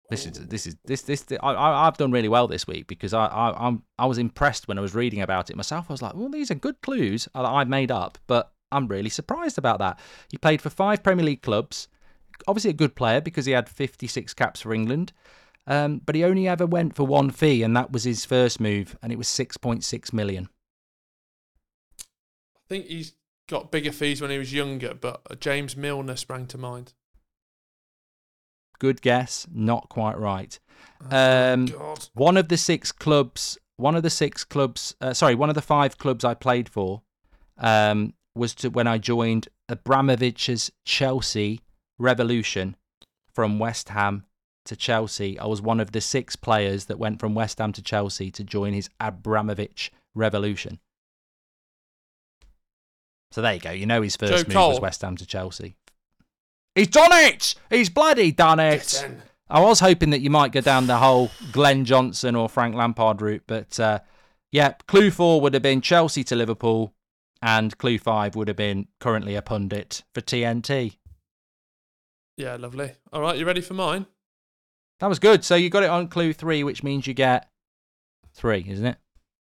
This is this is this this. I, I I've done really well this week because I I I'm, I was impressed when I was reading about it myself. I was like, well, these are good clues that I've made up, but I'm really surprised about that. He played for five Premier League clubs. Obviously, a good player because he had 56 caps for England. Um, but he only ever went for one fee, and that was his first move, and it was 6.6 million. I think he's got bigger fees when he was younger, but uh, James Milner sprang to mind. Good guess, not quite right. Oh, Um, God. one of the six clubs, one of the six clubs, uh, sorry, one of the five clubs I played for, um, was to when I joined Abramovich's Chelsea Revolution from West Ham to Chelsea. I was one of the six players that went from West Ham to Chelsea to join his Abramovich Revolution. So there you go. You know his first Joe move was West Ham to Chelsea. He's done it. He's bloody done it. Get. I was hoping that you might go down the whole Glenn Johnson or Frank Lampard route, but uh, yeah, clue four would have been Chelsea to Liverpool, and clue five would have been currently a pundit for TNT. Yeah, lovely. All right, you ready for mine? That was good. So you got it on clue three, which means you get three, isn't it?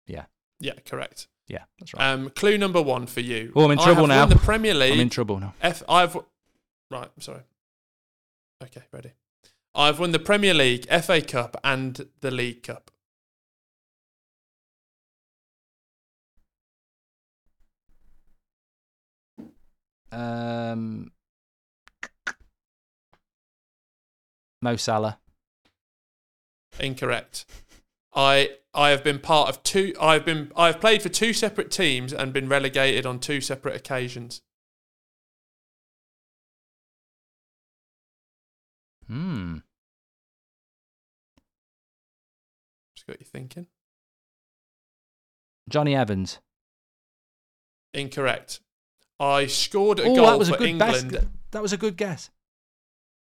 Yeah, Yeah, correct. Yeah, that's right. Um, clue number one for you. Oh, I'm in trouble now. Won the Premier League. I'm in trouble now. F. I've right. I'm sorry. Okay, ready. I've won the Premier League, FA Cup, and the League Cup. Um, Mo Salah. Incorrect. I I have been part of two. I've been I've played for two separate teams and been relegated on two separate occasions. Hmm. Just got you thinking. Jonny Evans. Incorrect. I scored a Oh, goal that was a for good England. That was a good guess.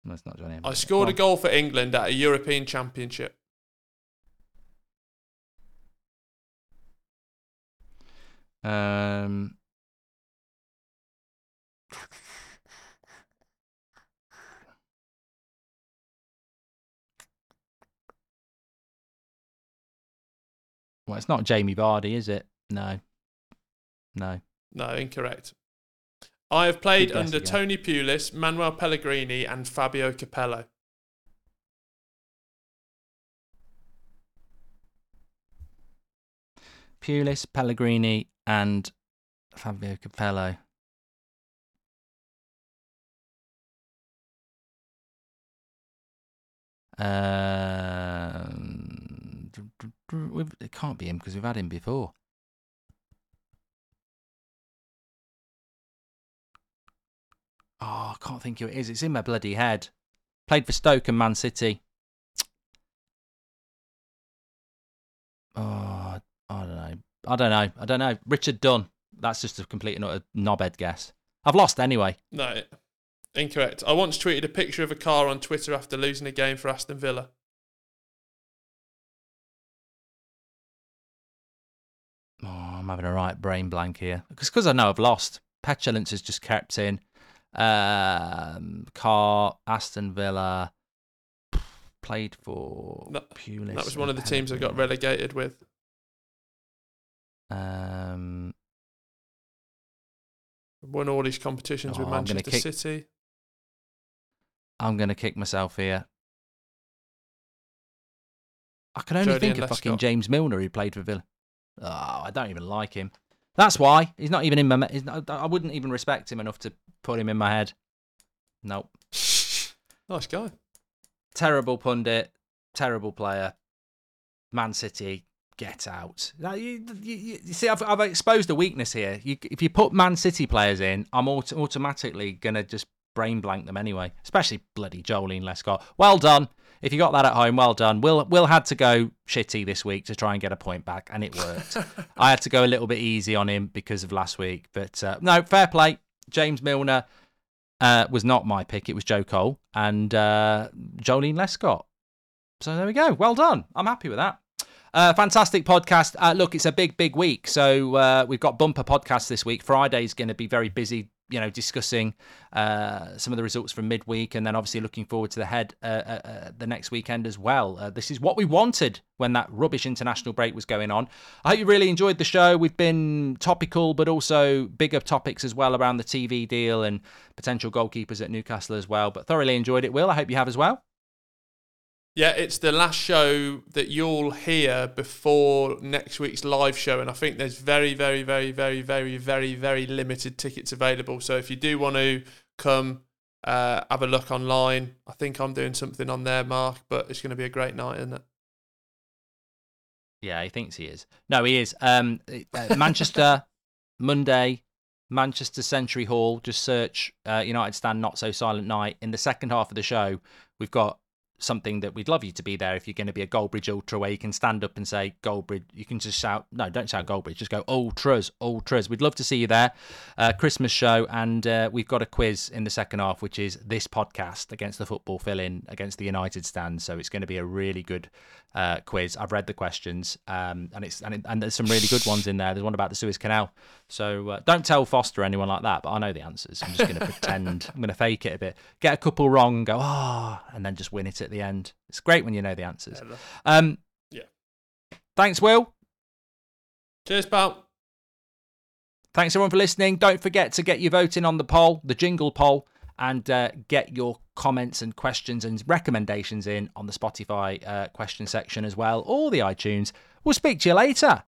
No, it's not Jonny Evans. I scored a goal for England at a European Championship. Um. Well, it's not Jamie Vardy, is it? No. No. No, incorrect. I have played under again. Tony Pulis, Manuel Pellegrini, and Fabio Capello. Pulis, Pellegrini, and Fabio Capello. Um, it can't be him because we've had him before. Oh, I can't think who it is. It's in my bloody head. Played for Stoke and Man City. Oh. I don't know. I don't know. Richard Dunne. That's just a complete and utter knobhead guess. I've lost anyway. No, incorrect. I once tweeted a picture of a car on Twitter after losing a game for Aston Villa. Oh, I'm having a right brain blank here. Because I know I've lost. Petulance has just kept in. Um, Car, Aston Villa, played for that, Pulis. That was one of the teams I got relegated with. Um, won all these competitions oh, with Manchester kick, City. I'm going to kick myself here. I can only think of fucking James Milner who played for Villa. Oh, I don't even like him. That's why he's not even in my. Not, I wouldn't even respect him enough to put him in my head. Nope. nice guy. Terrible pundit. Terrible player. Man City, get out. You, you, you see, I've, I've, exposed a weakness here. You, if you put Man City players in, I'm auto- automatically gonna just brain blank them anyway. Especially bloody Joleon Lescott. Well done. If you got that at home, well done. Will Will had to go shitty this week to try and get a point back, and it worked. I had to go a little bit easy on him because of last week, but uh, no, fair play. James Milner uh, was not my pick; it was Joe Cole and uh, Joleon Lescott. So there we go. Well done. I'm happy with that. Uh, fantastic podcast. Uh, look, it's a big, big week. So uh, we've got bumper podcast this week. Friday's going to be very busy you know, discussing uh, some of the results from midweek, and then obviously looking forward to the head uh, uh, uh the next weekend as well. Uh, this is what we wanted when that rubbish international break was going on. I hope you really enjoyed the show. We've been topical, but also bigger topics as well around the TV deal and potential goalkeepers at Newcastle as well. But thoroughly enjoyed it. Will I hope you have as well. Yeah, it's the last show that you'll hear before next week's live show, and I think there's very, very, very, very, very, very, very limited tickets available. So if you do want to come, uh, have a look online. I think I'm doing something on there, Mark, but it's going to be a great night, isn't it? Yeah, he thinks he is. No, he is. Um, uh, Manchester, Monday, Manchester Century Hall. Just search uh, United Stand Not So Silent Night. In the second half of the show, we've got something that we'd love you to be there if you're going to be a Goldbridge Ultra, where you can stand up and say Goldbridge. You can just shout, no, don't shout Goldbridge, just go Ultras, Ultras. We'd love to see you there. Uh, Christmas show, and uh, we've got a quiz in the second half, which is this podcast against the football fill in against the United stand. So it's going to be a really good uh, quiz. I've read the questions, um, and it's and, it, and, there's some really good ones in there. There's one about the Suez Canal. So uh, don't tell Foster or anyone like that, but I know the answers. I'm just going to pretend. I'm going to fake it a bit, get a couple wrong, go ah, oh, and then just win it at the end. It's great when you know the answers. Um, yeah. Thanks, Will. Cheers, pal. Thanks everyone for listening. Don't forget to get your voting on the poll, the jingle poll, and uh, get your comments and questions and recommendations in on the Spotify uh, question section as well, or the iTunes. We'll speak to you later.